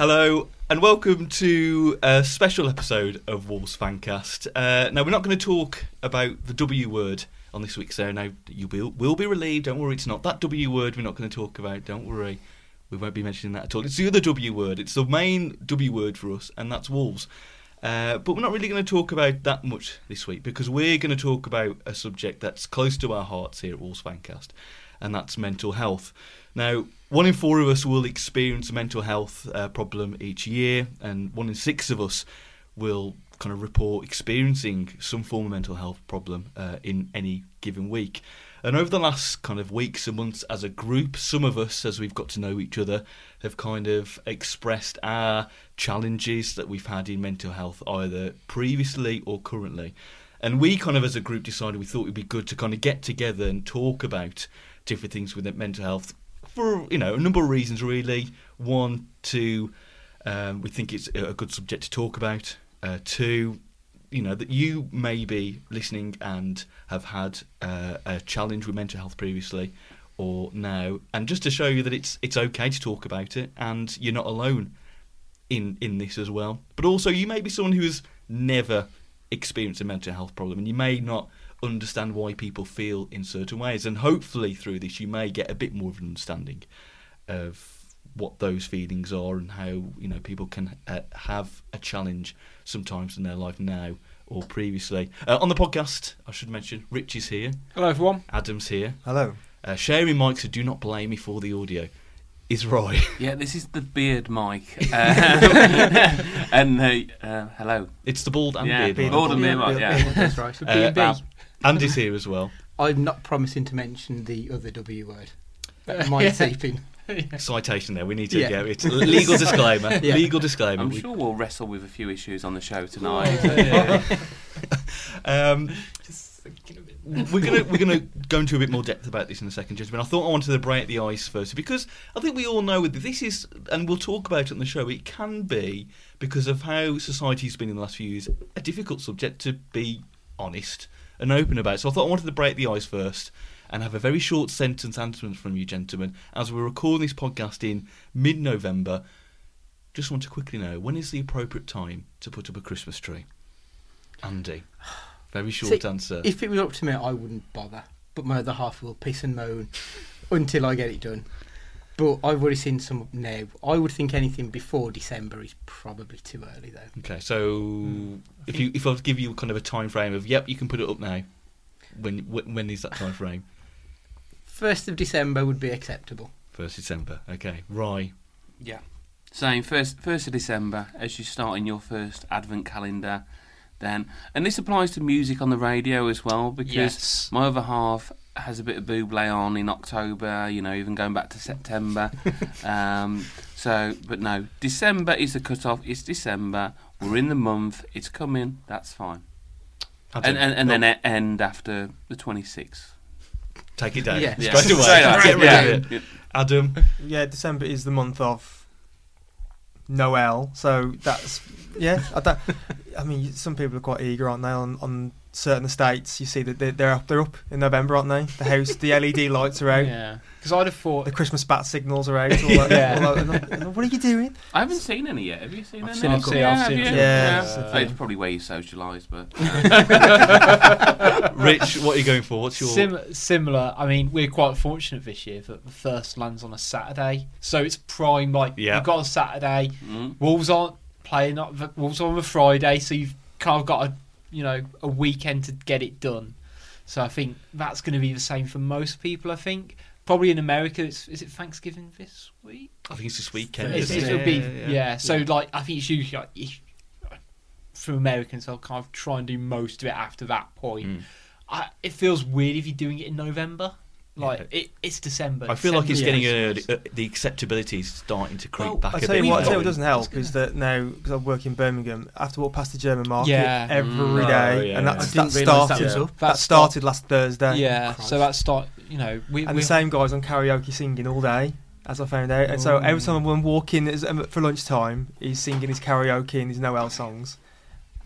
Hello and welcome to a special episode of Wolves Fancast. Uh, now we're not going to talk about the W word on this week's show. Now you will will be relieved. Don't worry, it's not that W word we're not going to talk about. Don't worry, we won't be mentioning that at all. It's the other W word. It's the main W word for us, and that's Wolves. Uh, but we're not really going to talk about that much this week because we're going to talk about a subject that's close to our hearts here at Wolves Fancast, and that's mental health. Now, one in four of us will experience a mental health uh, problem each year, and one in six of us will kind of report experiencing some form of mental health problem uh, in any given week. And over the last kind of weeks and months as a group, some of us, as we've got to know each other, have kind of expressed our challenges that we've had in mental health, either previously or currently. And we kind of, as a group, decided we thought it would be good to kind of get together and talk about different things with mental health for you know a number of reasons. Really, one, to um, we think it's a good subject to talk about. Uh, two, you know that you may be listening and have had uh, a challenge with mental health previously or now, and just to show you that it's it's okay to talk about it and you're not alone in in this as well. But also, you may be someone who has never experienced a mental health problem, and you may not understand why people feel in certain ways, and hopefully through this, you may get a bit more of an understanding of what those feelings are and how you know people can uh, have a challenge sometimes in their life now or previously. Uh, on the podcast, I should mention, Rich is here. Hello, everyone. Adam's here. Hello. Uh, sharing mics, so do not blame me for the audio. Is Roy. Yeah, this is the beard mic. Uh, and uh, uh, hello. It's the bald and Yeah, beard. beard. mic. Bald and beard mic, yeah. That's right. Uh, B&B. Andy's here as well. I'm not promising to mention the other W word. That might seep in. Citation there. We need to Yeah. get it. Legal disclaimer. Yeah. Legal disclaimer. I'm We- sure we'll wrestle with a few issues on the show tonight. um, we're gonna we're gonna go into a bit more depth about this in a second, gentlemen. I thought I wanted to break the ice first because I think we all know that this is, and we'll talk about it on the show. It can be because of how society's been in the last few years a difficult subject to be honest and open about. So I thought I wanted to break the ice first and have a very short sentence answer from you, gentlemen, as we're recording this podcast in mid-November. Just want to quickly know when is the appropriate time to put up a Christmas tree? Andy, very short See, answer. If it was up to me, I wouldn't bother. But my other half will piss and moan until I get it done. But I've already seen some up now. I would think anything before December is probably too early, though. Okay, so hmm. if you if I was to give you kind of a time frame of yep, you can put it up now. When when, when is that time frame? First of December would be acceptable. First December. Okay, Rye. yeah. Same first first of December as you start in your first advent calendar, then and this applies to music on the radio as well because Yes. my other half has a bit of Buble on in October. You know, even going back to September. um, so, but no, December is the cutoff. It's December. We're in the month. It's coming. That's fine. And and, and no, then end after the twenty sixth. take it down Yeah. Yeah. straight away. Straight up. Get rid Yeah. of it. Adam. Yeah, December is the month of Noel, so that's yeah. I, don't, I mean, some people are quite eager, aren't they? On, on certain estates, you see that they're, they're up. They're up in November, aren't they? The house, the LED lights are out. Yeah, because I'd have thought. The Christmas bat signals are out. All that, Yeah. all that- what are you doing? I haven't seen any yet. Have you seen I've any? seen a couple. Yeah, I've seen a you? couple. Yeah. Oh, it's probably where you socialise, but Rich, what are you going for? What's your Sim- similar. I mean, we're quite fortunate this year that the first lands on a Saturday, so it's prime. Like Yeah. you've got a Saturday. mm, Wolves aren't playing. Up, the- Wolves are on a Friday, so you've kind of got a you know a weekend to get it done. So I think that's going to be the same for most people. I think probably in America, it's is it Thanksgiving this week? I think it's this weekend. It's, isn't it'll be yeah, So like I think it's usually like if, for Americans, I'll kind of try and do most of it after that point. Mm. I, it feels weird if you're doing it in November. Like Yeah. it, it's December. I feel like it's December's getting Christmas. early, uh, the acceptability is starting to creep Well, back I a tell bit. you what, I We've tell you what doesn't help is that now because I work in Birmingham, I have to walk past the German market Yeah. every Mm. day, Oh, yeah, and yeah. that's, that started. that was Yeah. That started last Thursday. Yeah, Christ. so that start. You know, we and we the same guys on karaoke singing all day, as I found out. And so every time I'm walking um, for lunchtime, he's singing his karaoke and his Noel songs,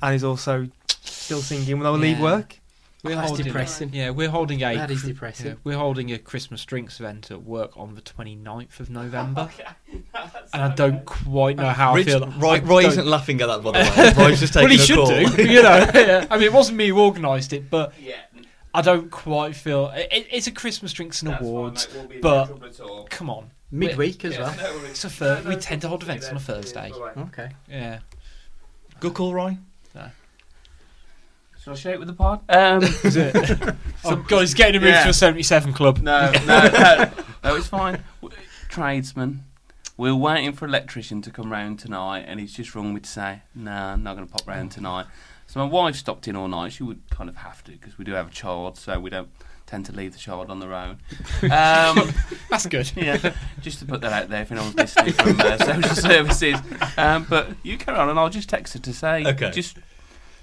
and he's also still singing when I leave Yeah. work. We're That's holding, depressing. Yeah, we're holding a. That is depressing. yeah, we're holding a Christmas drinks event at work on the 29th of November, and I don't quite know how Rich, I feel. Roy, Roy don't- isn't laughing at that, by the way. Roy's just taking well, he a should call. do. You know, yeah. I mean, it wasn't me who organised it, but I don't quite feel it, it's a Christmas drinks and awards. but- Come on, Midweek as well. it's a thir- we tend to hold events on a Thursday. Okay. Yeah, Good call, Roy. Shall I share it with the pod? Um, is it? oh God, he's getting a move Yeah. to a 77 club. no, no, no, no, it's fine. W- Tradesman. We're waiting for an electrician to come round tonight, and he's just rung me to say, "Nah, I'm not going to pop round tonight." So my wife stopped in all night. She would kind of have to because we do have a child, so we don't tend to leave the child on their own. Um, That's good. yeah, just to put that out there if anyone's listening from uh, social services. Um, but you carry on, and I'll just text her to say, Okay. just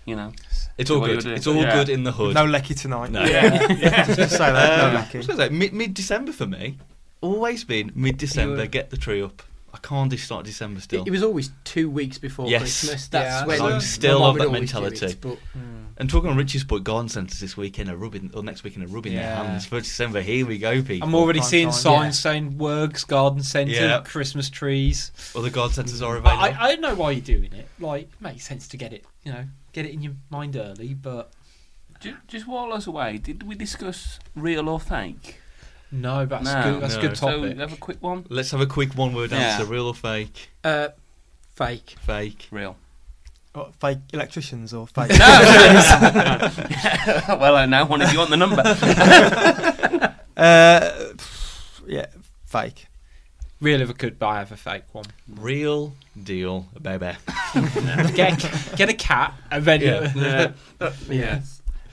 you know, It's all good. It's all Yeah. good in the hood. No lecky tonight. No. yeah, Just say that. Um, no lecky. was gonna mid mid December for me. Always been mid December. Get the tree up. I can't do start December still. It, it was always two weeks before Yes. Christmas. That's Yeah, when I'm still mum of that mentality. it, but and talking on Rich's point, garden centres this weekend are rubbing, or next weekend are rubbing their Yeah. hands for December. Here we go, people. I'm already prime seeing time. signs Yeah. saying Works Garden Centre, Yeah. Christmas trees. Other garden centres are But available. I, I don't know why you're doing it. Like, it makes sense to get it, you know, get it in your mind early. But just, just while I was away, did we discuss real or fake? no, that's No. good. That's No. a good So topic. have a quick one. Let's have a quick one-word Yeah. answer: real or fake? uh, fake. Fake. Real. What, fake electricians or fake? well, I know one if you want the number. uh, yeah, fake. Real if I could, but I have a fake one. Real deal, baby. get, get a cat and then Yeah. Yeah.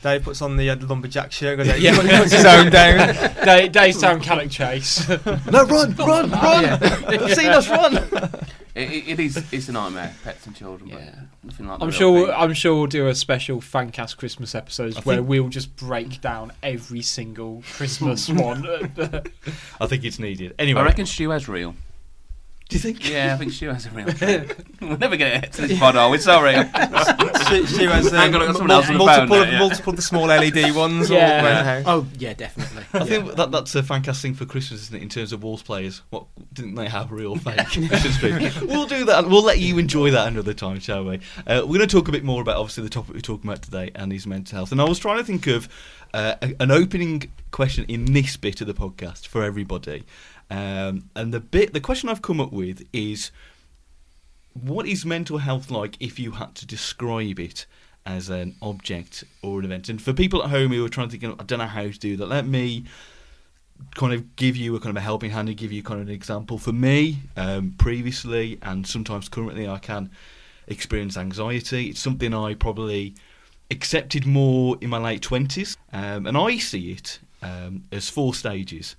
Dave puts on the uh, lumberjack shirt. Goes, Yeah. yeah. He puts his own down. Day, Daystown Cannock Chase. no, run, run, run! I've seen us run. It, it, it is. It's a nightmare. Pets and children. Yeah. But nothing like. the I'm sure. thing. I'm sure we'll do a special Fancast Christmas episodes I where we'll just break down every single Christmas one. I think it's needed. Anyway, I reckon Stu has real. Do you think? Yeah, I think Stu has a real. we'll never get it to this pod, are we? Sorry. she, she has Hang on, I've got um, someone else on the phone multiple, now, of, yeah. multiple of the small LED ones. all Yeah. around the house. Oh yeah, definitely. I think that that's a fantastic thing for Christmas, isn't it? In terms of Wolves players, what didn't they have real fake? so to we'll do that. We'll let you enjoy that another time, shall we? Uh, we're going to talk a bit more about obviously the topic we're talking about today and his mental health. And I was trying to think of uh, a- an opening question in this bit of the podcast for everybody. Um, and the bit, the question I've come up with is, what is mental health like if you had to describe it as an object or an event? And for people at home who are trying to think, I don't know how to do that, let me kind of give you a kind of a helping hand and give you kind of an example. For me, um, previously and sometimes currently, I can experience anxiety. It's something I probably accepted more in my late twenties, um, and I see it um, as four stages.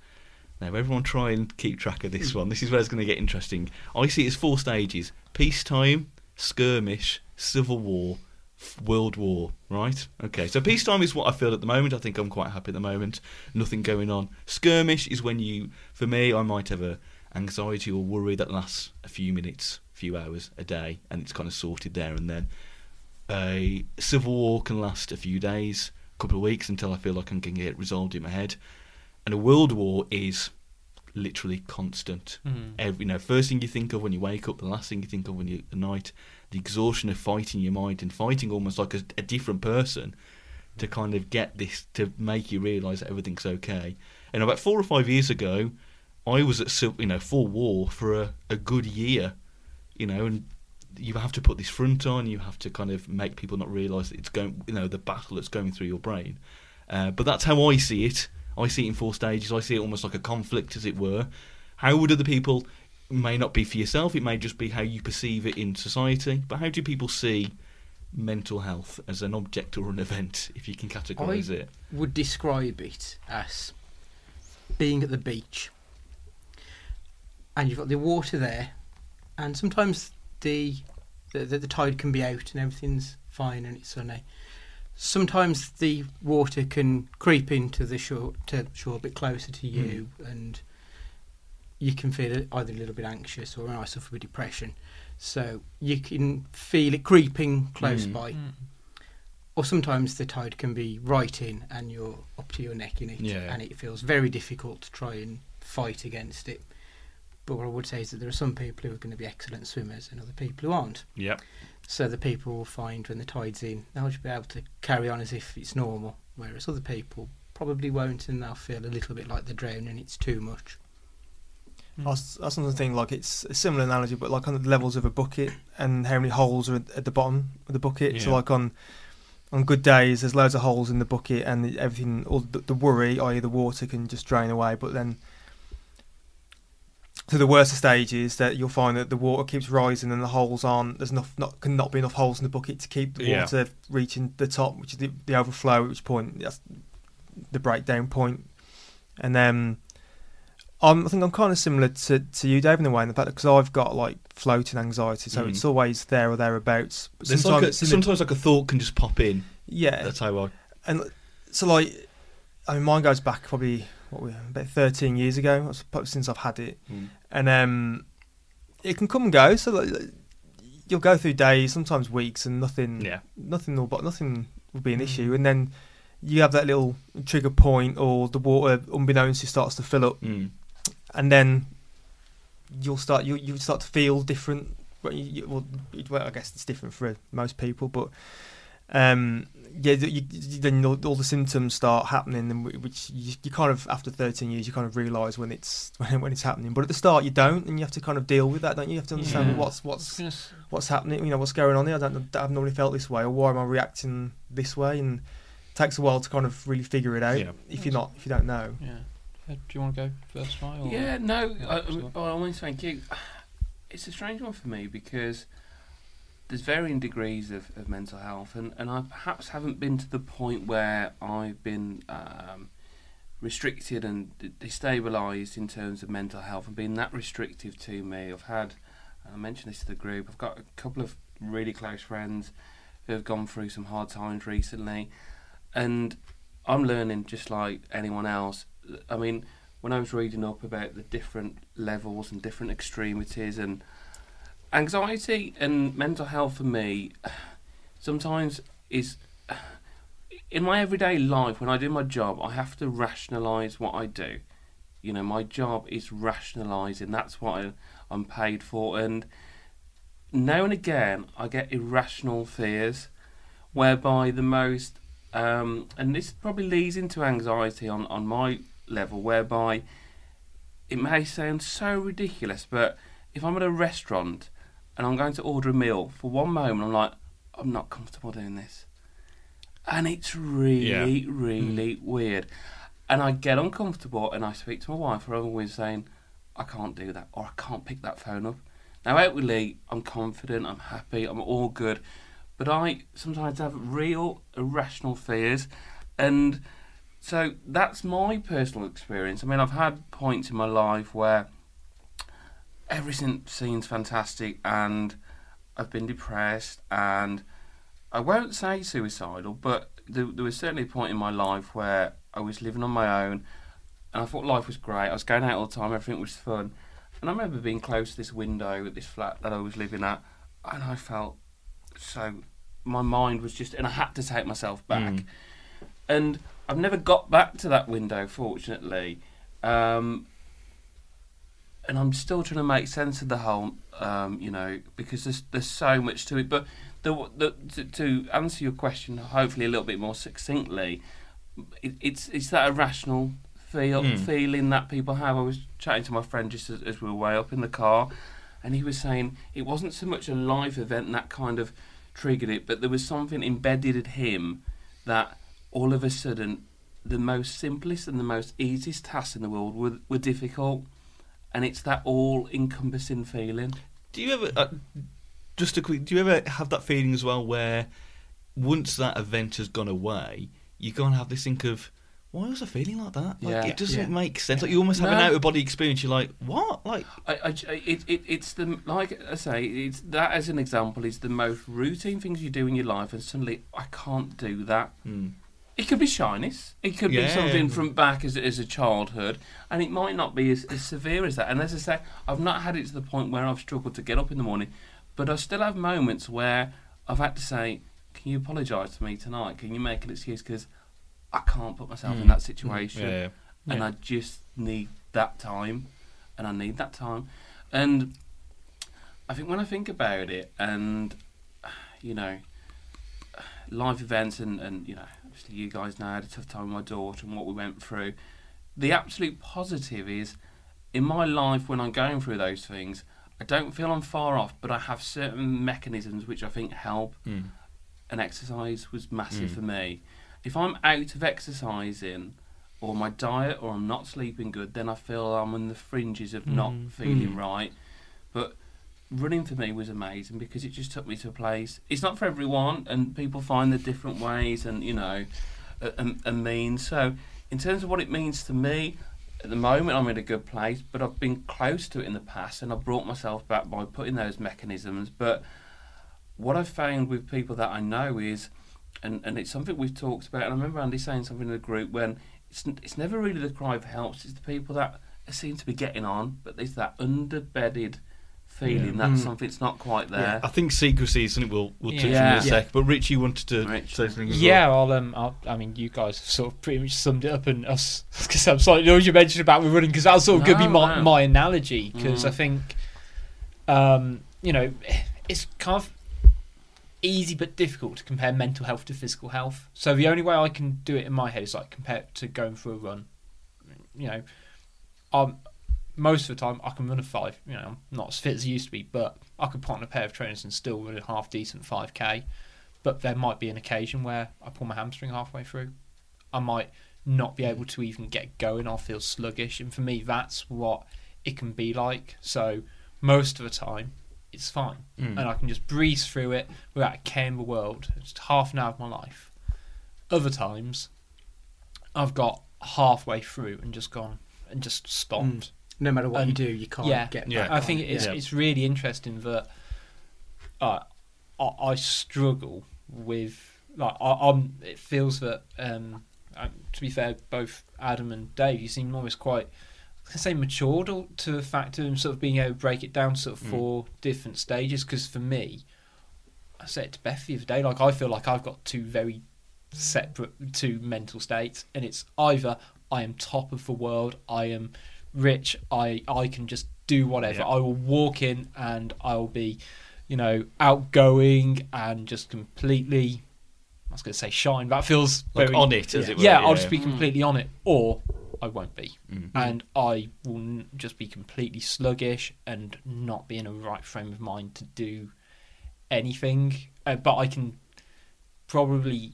Now, everyone try and keep track of this one. This is where it's going to get interesting. I see it as four stages: peacetime, skirmish, civil war, world war. Right? Okay. So peacetime is what I feel at the moment. I think I'm quite happy at the moment. Nothing going on. Skirmish is when you, for me, I might have a anxiety or worry that lasts a few minutes, a few hours, a day, and it's kind of sorted there and then. A civil war can last a few days, a couple of weeks until I feel like I can get it resolved in my head. And a world war is literally constant. Mhm. Every, you know, first thing you think of when you wake up, the last thing you think of when you at night, the exhaustion of fighting your mind and fighting almost like a, a different person to kind of get this to make you realise that everything's okay. And about four or five years ago, I was at you know full war for a, a good year, you know, and you have to put this front on. You have to kind of make people not realise that it's going, you know, the battle that's going through your brain. Uh, but that's how I see it. I see it in four stages. I see it almost like a conflict, as it were. How would other people? May not be for yourself. It may just be how you perceive it in society. But how do people see mental health as an object or an event, if you can categorise I- it? Would describe it as being at the beach, and you've got the water there, and sometimes the the, the, the tide can be out and everything's fine and it's sunny. Sometimes the water can creep into the shore to shore a bit closer to you, and you can feel it either a little bit anxious or I suffer with depression. So you can feel it creeping close Mm. by or sometimes the tide can be right in and you're up to your neck in it Yeah. and it feels very difficult to try and fight against it but what i would say is that there are some people who are going to be excellent swimmers and other people who aren't Yep. So the people will find when the tide's in they'll just be able to carry on as if it's normal whereas other people probably won't and they'll feel a little bit like they're drowning and it's too much hmm. That's, was, I was sometimes think like it's a similar analogy, but like on the levels of a bucket and how many holes are at, at the bottom of the bucket. So like on on good days, there's loads of holes in the bucket, and everything, all the, the worry, i.e., the water, can just drain away. But then, to the worst of stages, that you'll find that the water keeps rising, and the holes aren't. There's enough, not can not be enough holes in the bucket to keep the Yeah. water reaching the top, which is the, the overflow. At which point, that's the breakdown point. And then, I'm, I think I'm kind of similar to, to you, Dave, in a way, in the fact because I've got like floating anxiety, so Mm. it's always there or thereabouts. But There's like a, sometimes like a thought can just pop in. yeah, That's how I. and so like, I mean, mine goes back probably what we about 13 years ago since I've had it, and um, it can come and go. So like, you'll go through days, sometimes weeks, and nothing, Yeah. nothing will, but nothing will be an Mm. issue, and then you have that little trigger point, or the water, unbeknownst, starts to fill up, Mm. and then you'll start you you start to feel different. Well, you, you, well, it- well, I guess it's different for most people, but um, yeah, you, you, then all, all the symptoms start happening, and which you, you kind of after 13 years you kind of realise when it's when, when it's happening. But at the start you don't, and you have to kind of deal with that, don't you? You have to understand Yeah. what's what's what's happening, you know, what's going on here. I don't, I've normally felt this way, or why am I reacting this way? And it takes a while to kind of really figure it out. Yeah. If you're not, if you don't know. Yeah. Uh, Do you want to go first, Mike? Yeah, no, I, Yeah, sure. I, I always thank you. It's a strange one for me because there's varying degrees of, of mental health, and, and I perhaps haven't been to the point where I've been um, restricted and destabilised in terms of mental health and being that restrictive to me. I've had, I mentioned this to the group, I've got a couple of really close friends who have gone through some hard times recently, and I'm learning just like anyone else. I mean, when I was reading up about the different levels and different extremities and anxiety and mental health for me sometimes is in my everyday life when I do my job I have to rationalize what I do. You know my job is rationalizing that's what I, I'm paid for. And now and again I get irrational fears whereby the most um, and this probably leads into anxiety on, on my level whereby it may sound so ridiculous but if I'm at a restaurant and I'm going to order a meal. For one moment I'm like I'm not comfortable doing this. And it's really hmm. really weird. And I get uncomfortable and I speak to my wife who I'm always saying I can't do that or I can't pick that phone up. Now outwardly I'm confident I'm happy I'm all good. But I sometimes have real irrational fears. And so that's my personal experience. I mean I've had points in my life where everything seems fantastic and I've been depressed and I won't say suicidal, but there, there was certainly a point in my life where I was living on my own and I thought life was great. I was going out all the time, everything was fun. And I remember being close to this window at this flat that I was living at and I felt so my mind was just and I had to take myself back. Mm. And I've never got back to that window fortunately. Um, and I'm still trying to make sense of the whole, um, you know, because there's there's so much to it. But the, the to, to answer your question, hopefully a little bit more succinctly, it, it's it's that irrational feel Mm. feeling that people have. I was chatting to my friend just as, as we were way up in the car, and he was saying it wasn't so much a live event that kind of triggered it, but there was something embedded in him that all of a sudden the most simplest and the most easiest tasks in the world were, were difficult and it's that all encompassing feeling Do you ever, uh, just a quick, do you ever have that feeling as well where once that event has gone away, you kind of have this think of, why was I feeling like that? Like, Yeah. it doesn't Yeah. make sense. Like you almost have No. an out of body experience. You're like, what? Like, I, I, it, it, it's the like I say, it's that as an example is the most routine things you do in your life, and suddenly I can't do that. hmm. It could be shyness. It could Yeah. be something from back as, as a childhood, and it might not be as, as severe as that. And as I say, I've not had it to the point where I've struggled to get up in the morning, but I still have moments where I've had to say, "Can you apologise to me tonight? Can you make an excuse because I can't put myself in Mm. that situation." yeah, and Yeah. I just need that time, and I need that time, and I think when I think about it, and you know, live events, and and you know, you guys know I had a tough time with my daughter and what we went through. The absolute positive is, in my life when I'm going through those things, I don't feel I'm far off, but I have certain mechanisms which I think help Hmm. and exercise was massive Mm. for me. If I'm out of exercising, or my diet, or I'm not sleeping good, then I feel I'm on the fringes of not Mm. feeling Mm. right. But running for me was amazing because it just took me to a place. It's not for everyone, and people find the different ways and you know, a- means. So, in terms of what it means to me, at the moment I'm in a good place, but I've been close to it in the past, and I've brought myself back by putting those mechanisms. But what I've found with people that I know is, and, and it's something we've talked about, and I remember Andy saying something in the group when it's it's never really the cry for help, it's the people that seem to be getting on, but there's that underbedded feeling Yeah. that Mm. something's not quite there. I think secrecy is something we'll we'll touch on in a sec. But Richie you wanted to Rich. say something? as Yeah, well? I'll, um, I'll, I mean, you guys have sort of pretty much summed it up, and us because I'm sorry, you know, you mentioned about we running because that was sort of going to be my, no. my analogy because Mm. I think, um, you know, it's kind of easy but difficult to compare mental health to physical health. So the only way I can do it in my head is like compare it to going for a run. You know, um, most of the time I can run a five. You know, I'm not as fit as I used to be, but I could put on a pair of trainers and still run a half decent five k. But there might be an occasion where I pull my hamstring halfway through. I might not be able to even get going. I'll feel sluggish, and for me, that's what it can be like. So most of the time, it's fine, Mm. and I can just breeze through it without a care in the world. It's half an hour of my life. Other times, I've got halfway through and just gone and just stopped. Mm. No matter what And- you do, you can't yeah, get Yeah. I think it's Yeah. it's really interesting that uh, I, I struggle with like I, I'm. It feels that um, um, to be fair, both Adam and Dave, you seem almost quite. I say matured to to the fact of sort of being able to break it down to sort of Mm. four different stages. Because for me, I said it to Beth the other day, like I feel like I've got two very separate two mental states, and it's either I am top of the world, I am rich, I I can just do whatever. Yeah. I will walk in and I'll be, you know, outgoing and just completely. I was going to say shine. That feels like very on it, as it were. yeah, I'll just be Mm. completely on it, or I won't be, Mm. and I will just be completely sluggish and not be in a right frame of mind to do anything. Uh, but I can probably,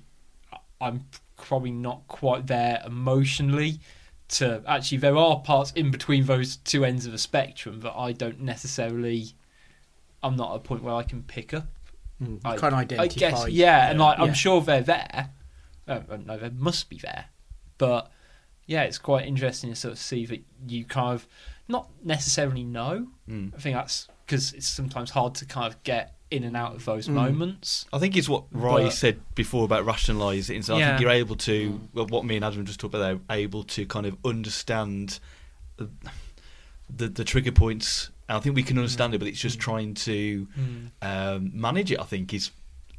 I'm probably not quite there emotionally. To actually, there are parts in between those two ends of the spectrum that I don't necessarily. I'm not at a point where I can pick up. Mm. You I- can't identify. I guess, yeah, and like, I'm sure they're there. Uh, uh, no, they must be there. But yeah, it's quite interesting to sort of see that you kind of not necessarily know. Mm. I think that's because it's sometimes hard to kind of get in and out of those Mm. moments. I think it's what Roy But- said before about rationalising. So I think you're able to, well, what me and Adam just talked about, there, able to kind of understand the, the, the trigger points. And I think we can understand it, but it's just Mm. trying to um, manage it. I think is,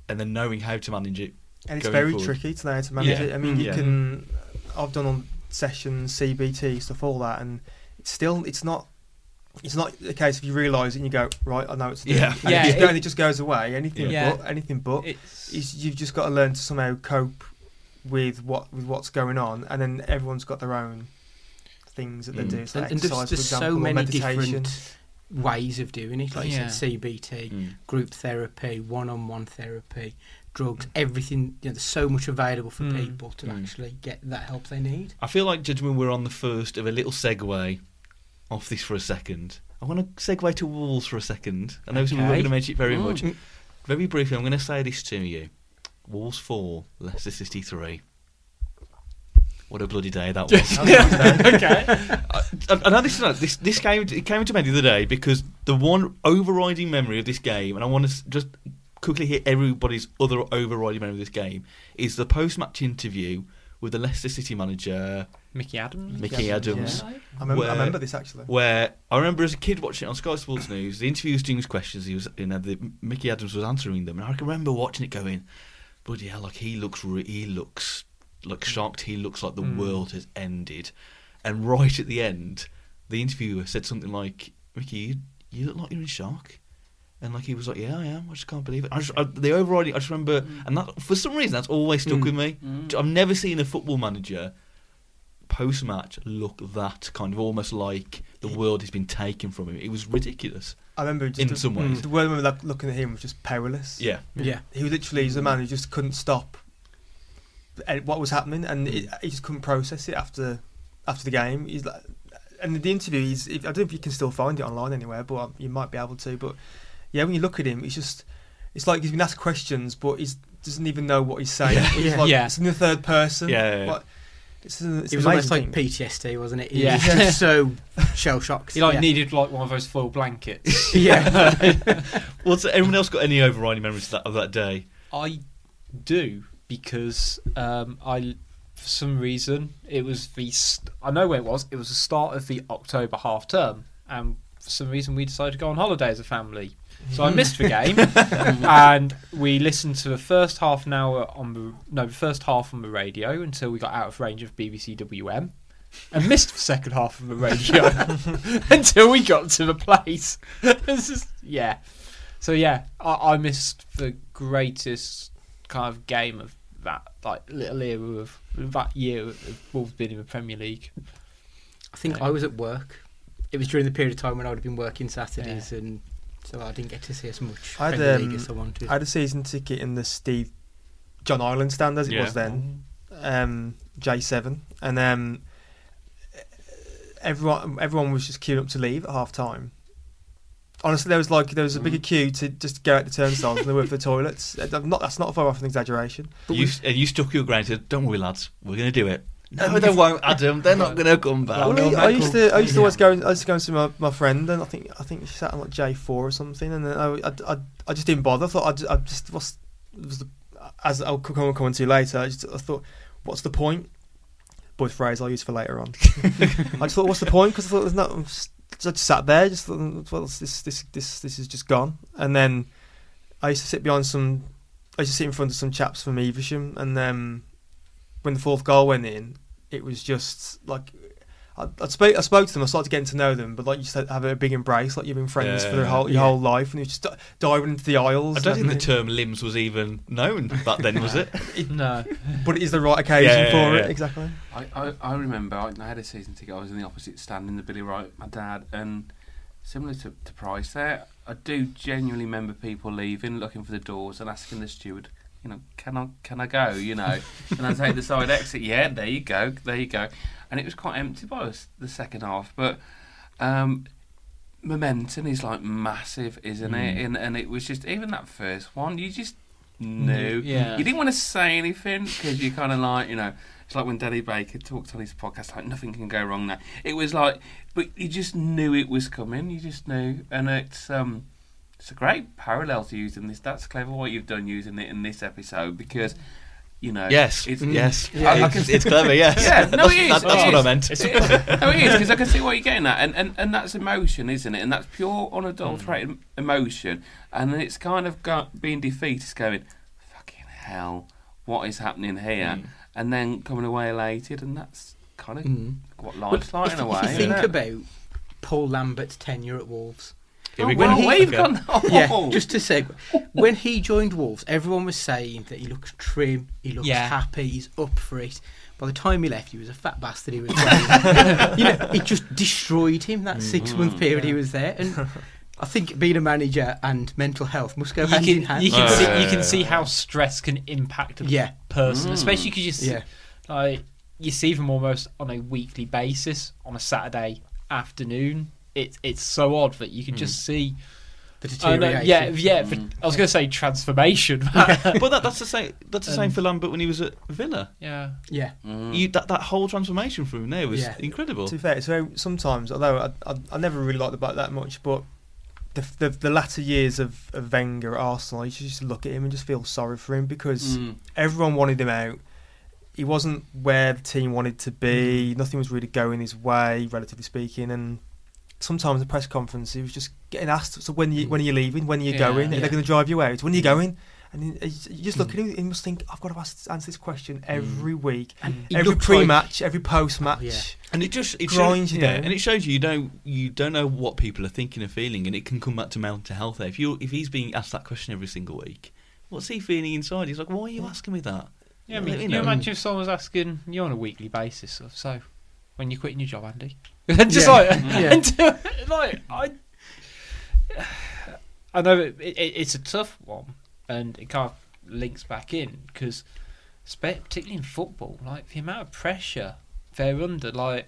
and then knowing how to manage it. and it's very forward. tricky to know how to manage Yeah. it. I mean, Mm. you Yeah. can. I've done on sessions, CBT stuff, all that, and it's still it's not. It's not a case of you realise it and you go right. I know it's Yeah. and, Yeah, it just it- go, it just goes away. Anything Yeah. but anything but. It's Is you've just got to learn to somehow cope with what with what's going on, and then everyone's got their own things that they Mm. do. So And, and there's, exercise, there's for example, so or many different ways of doing it. Like Yeah. you said, CBT, Mm. group therapy, one-on-one therapy, drugs, everything. You know, there's so much available for Mm. people to Mm. actually get that help they need. I feel like, gentlemen, we're on the first of a little segue off this for a second. I want to segue to Wolves for a second. I know we're not going to mention it very Mm. much. Very briefly, I'm going to say this to you: Wolves four, Leicester City three. What a bloody day that was! okay. and I, this, this this came it came into me the other day because the one overriding memory of this game, and I want to just quickly hit everybody's other overriding memory of this game, is the post-match interview with the Leicester City manager Micky Adams. Micky Adams. I remember, Where- I remember this actually. Where I remember as a kid watching it on Sky Sports News, the interview was doing his questions. He was, you know, the, Micky Adams was answering them, and I can remember watching it going, "Bloody hell! Like he looks, re- he looks like shocked. He looks like the Mm. world has ended." And right at the end, the interviewer said something like, "Micky, you, you look like you're in shock." And like he was like, "Yeah, I am. I just can't believe it." I just, I, the overriding, I just remember, and that for some reason that's always stuck Mm. with me. Mm. I've never seen a football manager post match look that kind of almost like the world has been taken from him. It was ridiculous. I remember just In the- some ways. the way I remember like, looking at him was just perilous. Yeah. Yeah. He was literally he's a man who just couldn't stop eh, what was happening, and it, he just couldn't process it after after the game. He's like, and the interview, he's, I don't know if you can still find it online anywhere, but um, you might be able to. But yeah, when you look at him, it's just it's like he's been asked questions, but he doesn't even know what he's saying. Yeah. It's Yeah. like Yeah. it's in the third person. Yeah, yeah, yeah. Like, it's, an- it's It was an almost like. PTSD, wasn't it? He Yeah. was just so shell shocked. He like yeah. needed like one of those foil blankets. Yeah. Well, so anyone else got any overriding memories of that, of that day? I do because um, I, for some reason, it was the. St- I know where it was. It was the start of the October half term, and for some reason we decided to go on holiday as a family. So I missed the mm. game, and we listened to the first half an hour on the no, the first half on the radio until we got out of range of BBC WM. And missed the second half of the radio until we got to the place. This is- yeah. So yeah, I, I missed the greatest kind of game of that like little era of that year of Wolves being in the Premier League. I think I was at work. It was during the period of time when I would have been working Saturdays, and so I didn't get to see as much I had, Premier League um, as I wanted. I had a season ticket in the Steve John Ireland stand as it Yeah. was then, um, J7, and um, everyone everyone was just queuing up to leave at half time. Honestly, there was like there was a bigger queue to just go out the turnstiles than there were for the toilets. Uh, Not that's not far off an exaggeration. You, and you stuck your ground and said, Don't worry, lads, we're going to do it. No, they won't, Adam. They're not going to come back. Well, Well, no, I, I used to I used to always go I used to go and see my, my friend and I think I think she sat on like J four or something and then I, I, I, I just didn't bother. I thought I just, I just what's was the as I'll come on come to later. I just I thought what's the point? Boy phrase I'll use for later on. I just thought what's the point because I thought there's not. So I just sat there, just thought, mm, well, this this this this is just gone. And then I used to sit behind some. I used to sit in front of some chaps from Evesham, and then when the fourth goal went in, it was just like I, I spoke. I spoke to them. I started getting to know them, but like you said, have a big embrace, like you've been friends for their Yeah. whole your Yeah. whole life, and you just diving into the aisles. I don't think and the term limbs was even known back then, was it? No. but it is the right occasion Yeah, yeah, for yeah. it. Exactly. I, I, I remember I, I had a season ticket. I was in the opposite stand in the Billy Wright, my dad, and similar to, to Price there, I do genuinely remember people leaving, looking for the doors, and asking the steward, you know, can I can I go? You know, and I take the side exit. Yeah, there you go, there you go. And it was quite empty by the second half, but. Um, momentum is like massive, isn't it? Mm. And and it was just even that first one, you just knew. Yeah. You didn't want to say anything because you kind of like, you know, it's like when Danny Baker talked on his podcast, like nothing can go wrong now. It was like, but you just knew it was coming. You just knew, and it's um, it's a great parallel to using this. That's clever what you've done using it in this episode because, you know, Yes. it's, yes. Yeah, I it's, it's clever, yes. Yeah, no, that's, it is, That's, it what is. I meant. It- no, it is because I can see what you're getting at, and, and and that's emotion, isn't it? And that's pure unadulterated emotion, and then it's kind of got, being defeated, it's going, fucking hell, what is happening here? Mm. And then coming away elated, and that's kind of Mm. what Well, life's like in a if way. you think it? about Paul Lambert's tenure at Wolves, Here we Oh, go. well, we've Okay. gone. Oh. yeah, just to say, when he joined Wolves, everyone was saying that he looks trim, he looks Yeah. happy, he's up for it. By the time he left, he was a fat bastard. He was, you know, it just destroyed him. That six month period he was there, and I think being a manager and mental health must go You hand in hand. you can Oh, see yeah, you can yeah, see how stress can impact a Yeah, person, Mm. especially because you see, yeah, like you see them almost on a weekly basis on a Saturday afternoon. It's it's so odd that you can just see The I know, deterioration. yeah, yeah. But Mm. I was going to say transformation. but that, that's the same. That's the same Um, for Lambert when he was at Villa. yeah. Yeah. Mm. You, that that whole transformation from him there was Yeah. incredible. To be fair, it's very sometimes. Although I, I, I never really liked the back that much, but the, the the latter years of, of Wenger at Arsenal, you just look at him and just feel sorry for him because Mm. everyone wanted him out. He wasn't where the team wanted to be. Mm. Nothing was really going his way, relatively speaking. And sometimes the press conference, he was just getting asked, "So when you when are you leaving? When are you Yeah, going? Are yeah. they going to drive you out? When are you Mm. going?" And he, he- you just look Mm. at him, and must think, "I've got to ask, answer this question every week, And every pre-match, every post-match." Oh, yeah. And it just it Grinds shows, you yeah, down. and it shows you you don't you don't know what people are thinking and feeling, and it can come back to mental health. There, if you if he's being asked that question every single week, what's he feeling inside? He's like, why are you asking me that? Yeah, I mean, You know. you imagine if someone was asking you on a weekly basis, sort so when you're quitting your job, Andy? And just Yeah. like, mm. Yeah. and, like I, I know it, it, it's a tough one, and it kind of links back in because, particularly in football, like the amount of pressure they're under, like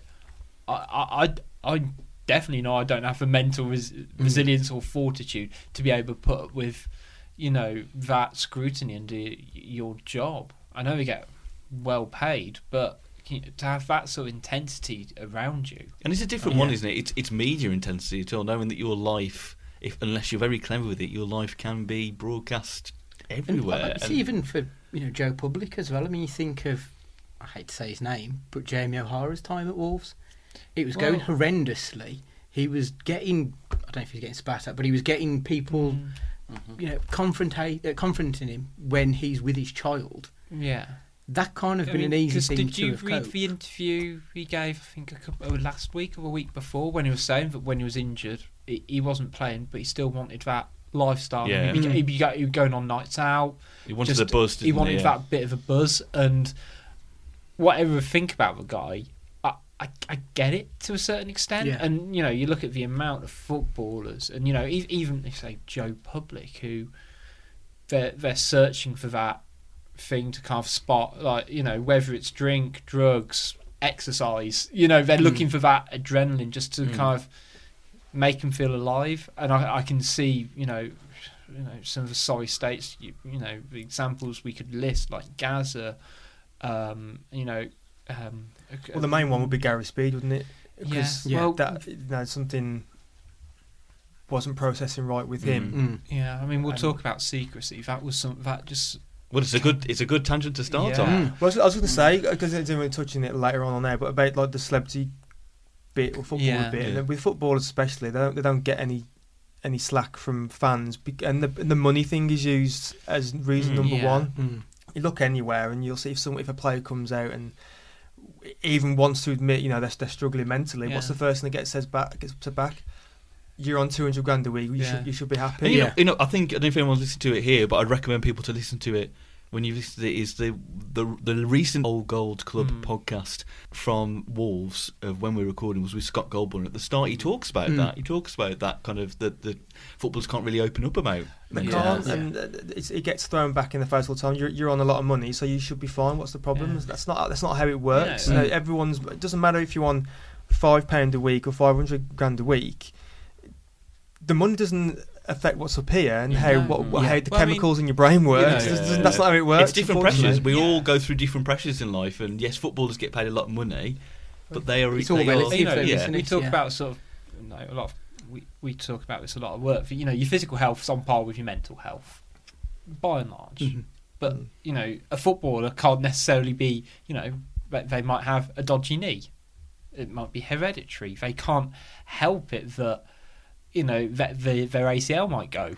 I, I, I, I definitely know I don't have the mental res- mm. resilience or fortitude to be able to put up with, you know, that scrutiny y- your job. I know we get well paid, but to have that sort of intensity around you, And it's a different Yeah. one, isn't it? It's it's media intensity at all, knowing that your life, if unless you're very clever with it, your life can be broadcast And everywhere. it's And- even for you know Joe Public as well. I mean, you think of I hate to say his name, but Jamie O'Hara's time at Wolves, it was going horrendously. He was getting I don't know if he was getting spat at, but he was getting people Mhm. you know confrontate uh, confronting him when he's with his child. yeah. That kind of I been mean, an easy 'cause thing did to you have read coped. the interview he gave? I think a couple, oh, last week or a week before when he was saying that when he was injured, he, he wasn't playing, but he still wanted that lifestyle. Yeah. he'd, be, Mm. he'd, be, he'd be going on nights out. he wanted just- the buzz. he didn't wanted Yeah. that bit of a buzz, and whatever I think about the guy, I, I, I get it to a certain extent. Yeah. And you know, you look at the amount of footballers, and you know, even if say Joe Public, who they're they're searching for that thing to kind of spot, like you know, whether it's drink, drugs, exercise. You know, they're Mm. looking for that adrenaline just to Mm. kind of make them feel alive. And I, I can see, you know, you know some of the sorry states. You, you know, the examples we could list like Gazza. Um, you know, um, Well, the main one would be Gary Speed, wouldn't it? Yeah. Because Yeah. Well, that you know, something wasn't processing right with him. Mm. yeah. I mean, we'll And- talk about secrecy. That was some. That just. Well, it's a good it's a good tangent to start Yeah. on. Mm. Well, I was, was going to say because I didn't really touch on it later on on there, but about like the celebrity bit or football Yeah. bit, Yeah. and then with footballers especially, they don't they don't get any any slack from fans, and the the money thing is used as reason Mm. number Yeah. one. Mm. You look anywhere and you'll see if some if a player comes out and even wants to admit, you know, they're, they're struggling mentally. What's the first thing that gets says back gets to back? You're on two hundred grand a week. You Yeah. should you should be happy. And you, Yeah. know, you know, I think I don't know if anyone's listened to it here, but I'd recommend people to listen to it when you listen to it. Is the the the recent Old Gold Club Mm. podcast from Wolves of when we were recording was with Scott Golbourne. At the start, he talks about Mm. that. He talks about that kind of that the footballers can't really open up about. They Yeah. can't, Yeah. and it's, it gets thrown back in the face all the time. You're, you're on a lot of money, so you should be fine. What's the problem? Yeah. That's not that's not how it works. Yeah. You know, everyone's. It doesn't matter if you're on five pound a week or five hundred grand a week. The money doesn't affect what's up here and how No. what, what Yeah. how the Well, I mean, chemicals in your brain work. know, It's yeah. that's not how it works. It's different pressures. We Yeah. all go through different pressures in life, and yes, footballers get paid a lot of money, but they are. It's all they are- relative, you know, though, yeah. isn't we talk Yeah. about sort of you know, a lot of we, we talk about this a lot of work you know your physical health's on par with your mental health by and large Mhm. but Mm. you know a footballer can't necessarily be you know they- they might have a dodgy knee it might be hereditary they can't help it that you know that the, their ACL might go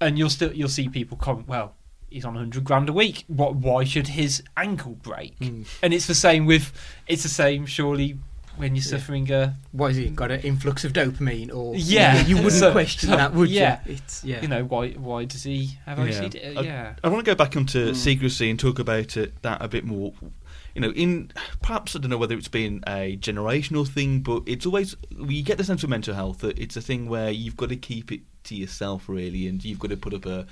and you'll still you'll see people comment well he's on 100 grand a week what why should his ankle break Mm. and it's the same with it's the same surely when you're Yeah. suffering a What is it? Got an influx of dopamine, or Yeah. you wouldn't So- question so- that, would yeah. you? It's yeah. you know why why does he have Yeah. OCD? I- Yeah, I want to go back onto Mm. secrecy and talk about it, that a bit more. You know, in perhaps I don't know whether it's been a generational thing, but it's always you get the sense of mental health that it's a thing where you've got to keep it to yourself really, and you've got to put up a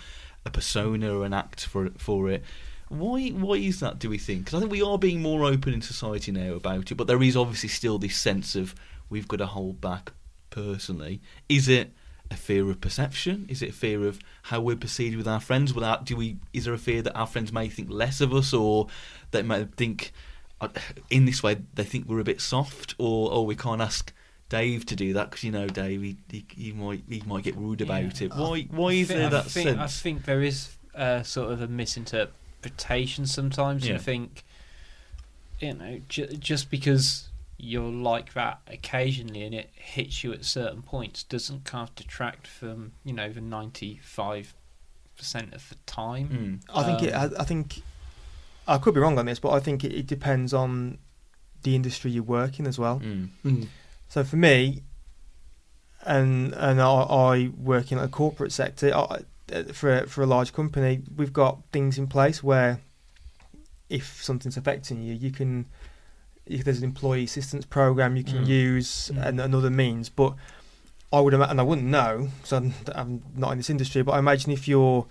a persona or an act for for it. Why why is that? Do we think? Because I think we are being more open in society now about it, but there is obviously still this sense of we've got to hold back. Personally, is it a fear of perception? Is it a fear of how we're perceived with our friends? Without do we? Is there a fear that our friends may think less of us, or they might think uh, in this way they think we're a bit soft, or oh we can't ask Dave to do that because you know Dave he, he, he might he might get rude about Yeah. it. Why why is I there that think, I think there is uh, sort of a misinterpretation sometimes. Yeah. You think, you know, ju- just because you're like that occasionally and it hits you at certain points doesn't kind of detract from you know the ninety five percent of the time. Mm. I think it. I, Um, I think I could be wrong on this, but I think it, it depends on the industry you work in as well. Mm. Mm. So for me, and and I, I work in a corporate sector. I, uh, for a, for a large company, we've got things in place where if something's affecting you, you can. If there's an employee assistance program, you can Mm. use Mm. and, and other means. But I would imagine, and I wouldn't know, so I'm, I'm not in this industry. But I imagine if you're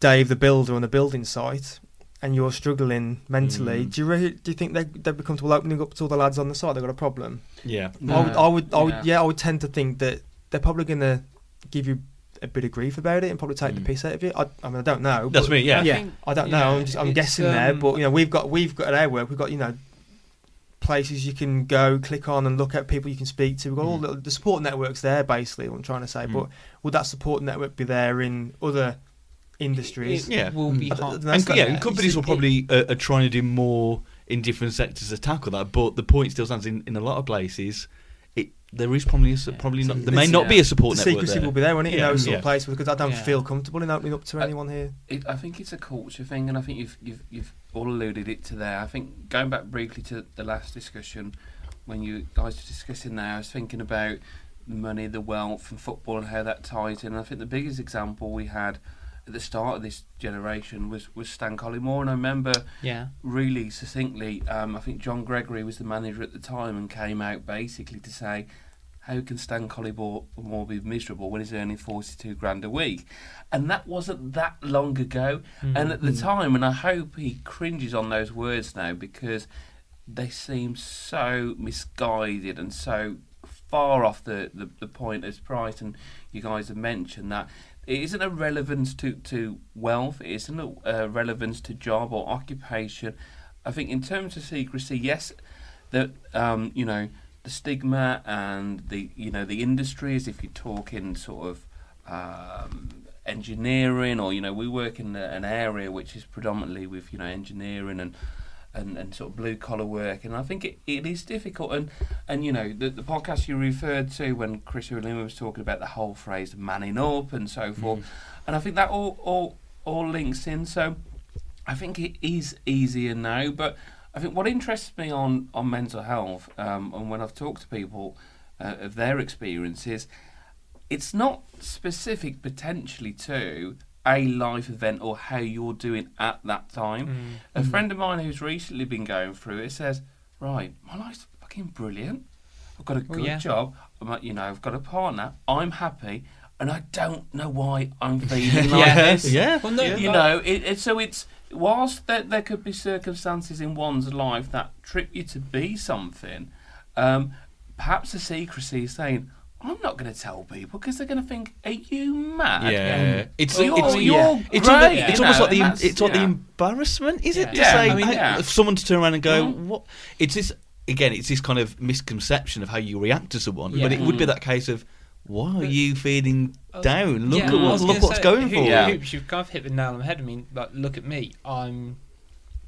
Dave, the builder on a building site, and you're struggling mentally, Mm. do you re- do you think they they'd be comfortable opening up to all the lads on the site? They've got a problem. Yeah. I would, I would, I would, Yeah. yeah. I would tend to think that they're probably going to give you a bit of grief about it and probably take Mm. the piss out of you. I, I mean, I don't know. That's me. Yeah. I Yeah. think- I don't yeah, know. I'm, just, I'm it's, guessing there, um, but you know, we've got we've got at our work, we've got you know places you can go, click on, and look at people you can speak to. We've got all Mm. the, the support networks there, basically. What I'm trying to say, Mm. but would that support network be there in other industries? It Yeah. will be hard. And And, That's yeah, and companies will probably uh, are trying to do more in different sectors to tackle that. But the point still stands in, in a lot of places. It there is probably a, su- Yeah. probably not, there may it's- not be a support the network secrecy there. will be there, won't it? Yeah, in those sort yeah. of places because I don't Yeah. feel comfortable in opening up to Uh, anyone here. It, I think it's a culture thing, and I think you've you've you've all alluded it to there. I think going back briefly to the last discussion when you guys were discussing there, I was thinking about the money, the wealth, and football, and how that ties in. And I think the biggest example we had at the start of this generation was was Stan Collymore, and I remember Yeah. really succinctly. Um, I think John Gregory was the manager at the time and came out basically to say, "How can Stan Collymore be miserable when he's earning forty-two grand a week?" And that wasn't that long ago. And at the time, and I hope he cringes on those words now because they seem so misguided and so far off the, the, the point as Price and you guys have mentioned that it isn't a relevance to, to wealth, it isn't a, a relevance to job or occupation. I think in terms of secrecy, yes, that um, you know the stigma and the you know the industries. If you're talking sort of um, engineering, or you know, we work in an area which is predominantly with you know engineering and and, and sort of blue collar work, and I think it, it is difficult. And and you know the, the podcast you referred to when Chris Ulima was talking about the whole phrase manning up and so forth, and I think that all all all links in. So I think it is easier now, but I think what interests me on on mental health, um, and when I've talked to people uh, of their experiences, it's not specific potentially to a life event or how you're doing at that time. Mm. A friend of mine who's recently been going through it says, "Right, my life's fucking brilliant. I've got a Oh, good yeah. job. I'm, you know, I've got a partner. I'm happy, and I don't know why I'm feeling like Yeah. this. Yeah. Well, no, yeah. You know, it, it, so it's whilst there, there could be circumstances in one's life that trip you to be something. Um, perhaps the secrecy is saying, "I'm not going to tell people because they're going to think, are you mad? Yeah, it's you're, it's you're yeah. it's, great, almost, you it's almost like the and em- that's- it's like the embarrassment, is it? Yeah. To Yeah, say, I mean, yeah. if someone to turn around and go, Mhm. what? It's this again. It's this kind of misconception of how you react to someone, Yeah. but it would be Mm. that case of, why are you feeling I was- down? Look yeah, at what, look what's say, going who- for. Yeah. Hoops, you've kind of hit the nail on the head. I mean, like, look at me. I'm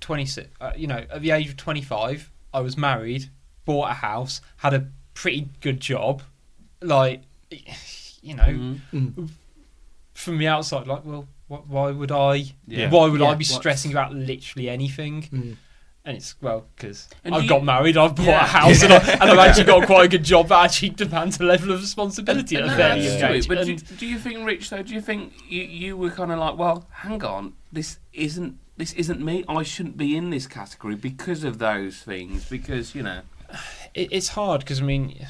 26. Uh, you know, at the age of 25, I was married, bought a house, had a pretty good job. Like, you know, Mhm. Mm. from the outside, like, well, wh- why would I? Yeah. Why would I Yeah. be stressing about literally anything? Mm. And it's well because I've do got you- married, I've bought Yeah. a house, and, I, and I've actually got quite a good job that actually demands a level of responsibility at a No, fairly that's true, age. But do, And- do you think, Rich? Though, do you think you, you were kind of like, well, hang on, this isn't this isn't me. I shouldn't be in this category because of those things. Because you know, it, it's hard because I mean,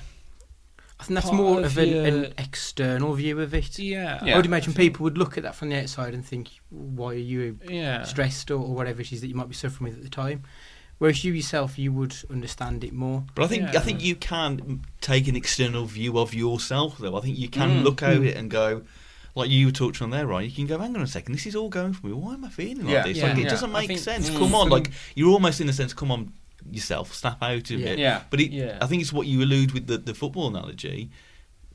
I think that's more of of an, your- an external view of it. yeah, Yeah. I would imagine I think- people would look at that from the outside and think, "Why are you yeah, stressed or, or whatever it is that you might be suffering with at the time?" Whereas you yourself, you would understand it more. But I think Yeah. I think you can take an external view of yourself, though. I think you can Mm. look at Mm. it and go, like you talked on there, right? You can go, hang on a second, this is all going for me. Why am I feeling like Yeah. this? Yeah. Like it Yeah. doesn't make think- sense. Mm. Come on, like you're almost in a sense, come on yourself, snap out of Yeah. it. Yeah. But it, Yeah. I think it's what you allude with the, the football analogy.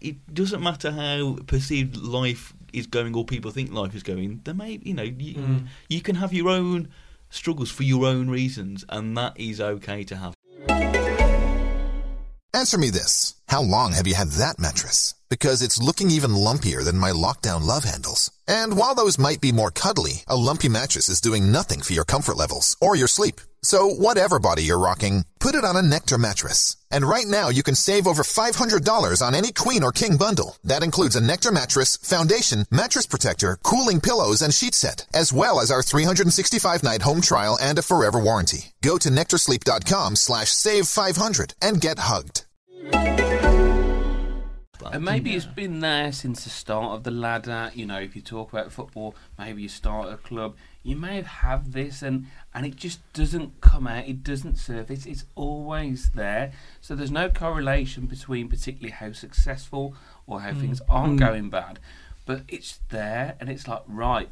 It doesn't matter how perceived life is going or people think life is going. There may, you know, you, Mm. you can have your own struggles for your own reasons, and that is okay to have. Answer me this. How long have you had that mattress? Because it's looking even lumpier than my lockdown love handles. And while those might be more cuddly, a lumpy mattress is doing nothing for your comfort levels or your sleep. So whatever body you're rocking, put it on a Nectar mattress. And right now you can save over $500 on any queen or king bundle. That includes a Nectar mattress, foundation, mattress protector, cooling pillows, and sheet set, as well as our 365 night home trial and a forever warranty. Go to nectarsleep.com slash save 500 and get hugged. And maybe it's been there since the start of the ladder. You know, if you talk about football, maybe you start a club. You may have had this, and and it just doesn't come out. It doesn't surface. It's always there. So there's no correlation between particularly how successful or how things aren't Mm. going bad, but it's there, and it's like right.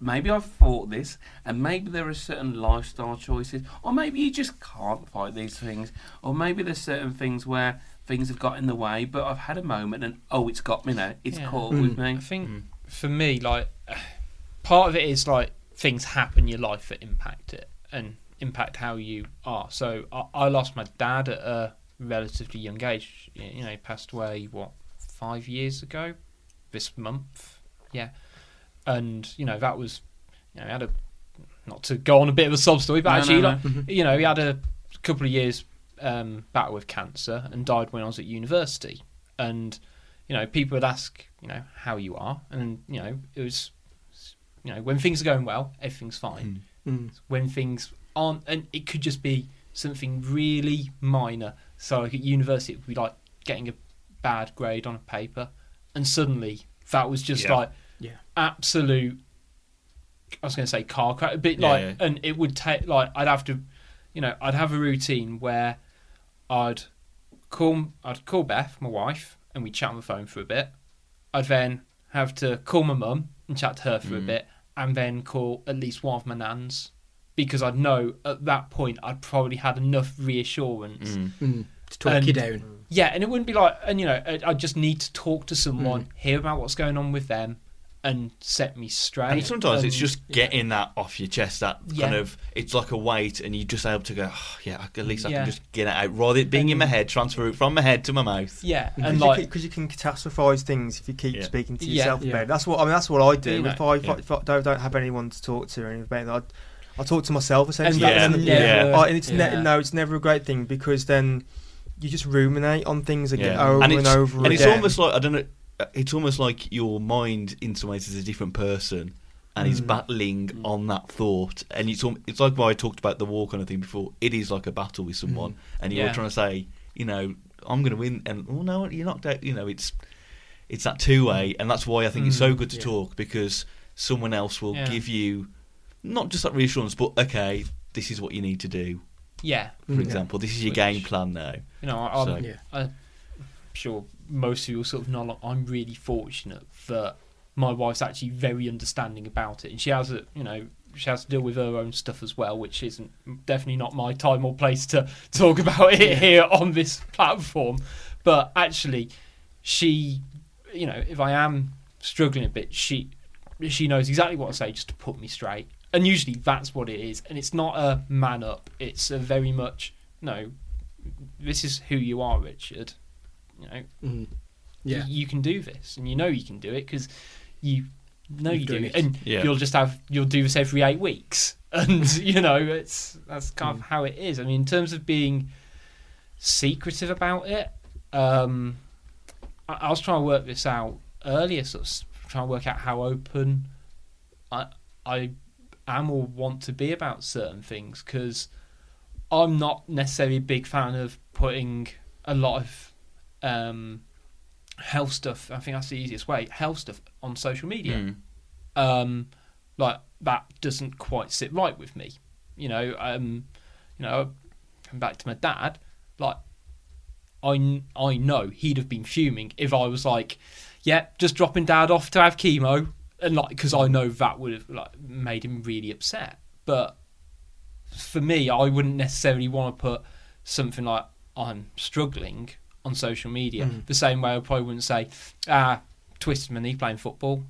Maybe I've thought this, and maybe there are certain lifestyle choices, or maybe you just can't fight these things, or maybe there's certain things where things have got in the way, but I've had a moment and oh, it's got me now. It's Yeah. caught Mm. with me. I think for me, like part of it is like things happen in your life that impact it and impact how you are. So I, I lost my dad at a relatively young age. You know, he passed away what five years ago, this month. Yeah, and you know that was, you know, he had a not to go on a bit of a sob story, but No, actually, no, like, you know, he had a couple of years um, battle with cancer and died when I was at university. And you know, people would ask, you know, how you are, and you know, it was, you know, when things are going well, everything's fine. Mm. When things aren't, and it could just be something really minor. So, like at university, it would be like getting a bad grade on a paper, and suddenly that was just Yeah. like Yeah. Absolute. I was going to say car crash, a bit Yeah, like, yeah. and it would take like I'd have to, you know, I'd have a routine where I'd call I'd call Beth, my wife, and we'd chat on the phone for a bit. I'd then have to call my mum and chat to her for a Mm. bit, and then call at least one of my nans because I'd know at that point I'd probably had enough reassurance. Mm. Mm. To talk you down. Yeah, and it wouldn't be like, and you know, I I just need to talk to someone, Mm. hear about what's going on with them, and set me straight. And sometimes it's just getting that off your chest. That Yeah. kind of it's like a weight, and you're just able to go. Oh, yeah, at least I Yeah. can just get it out. Rather it being in my head, transfer it from my head to my mouth. yeah, Because and you, like can- 'cause you can catastrophize things if you keep Yeah. speaking to yourself Yeah. about it. That's what I mean. That's what I do. You know, if, I, if, I, if I don't, don't have anyone to talk to or anything about it, I, I talk to myself and essentially. that's Yeah. And, never, Yeah. Oh, and it's ne- no, it's never a great thing because then you just ruminate on things again Yeah. over and and, over and again. it's almost like I don't know. It's almost like your mind, in some ways, is a different person, and is Mm. battling Mm. on that thought. And it's it's like why I talked about the war kind of thing before. It is like a battle with someone, and you're Yeah. trying to say, you know, I'm going to win, and oh no, you're knocked out. You know, it's it's that two way, and that's why I think it's so Mm, good to yeah. talk because someone else will Yeah. give you not just that reassurance, but okay, this is what you need to do. yeah, For Mm. example, this is your Which- game plan now. you know, I, I'm, So- Yeah. Sure most of you will sort of know. like, I'm really fortunate that my wife's actually very understanding about it, and she has a, you know, she has to deal with her own stuff as well, which isn't definitely not my time or place to talk about it here on this platform. But actually, she, you know, if I am struggling a bit, she she knows exactly what to say just to put me straight. And usually that's what it is. And it's not a man up. It's a very much no. This is who you are, Richard. You know, Mm. Yeah. you can do this, and you know you can do it because you know You've you do it, it. and Yeah. you'll just have you'll do this every eight weeks, and you know it's that's kind Mm. of how it is. I mean, in terms of being secretive about it, um, I, I was trying to work this out earlier, sort of s- trying to work out how open I I am or want to be about certain things because I'm not necessarily a big fan of putting a lot of um, health stuff. I think that's the easiest way. Health stuff on social media. Mm. Um, like that doesn't quite sit right with me. You know, um, You know, come back to my dad, like I I know he'd have been fuming if I was like, yeah, just dropping dad off to have chemo, and like because I know that would have like made him really upset. But for me, I wouldn't necessarily want to put something like I'm struggling on social media the same way I probably wouldn't say, ah, twisted my knee playing football.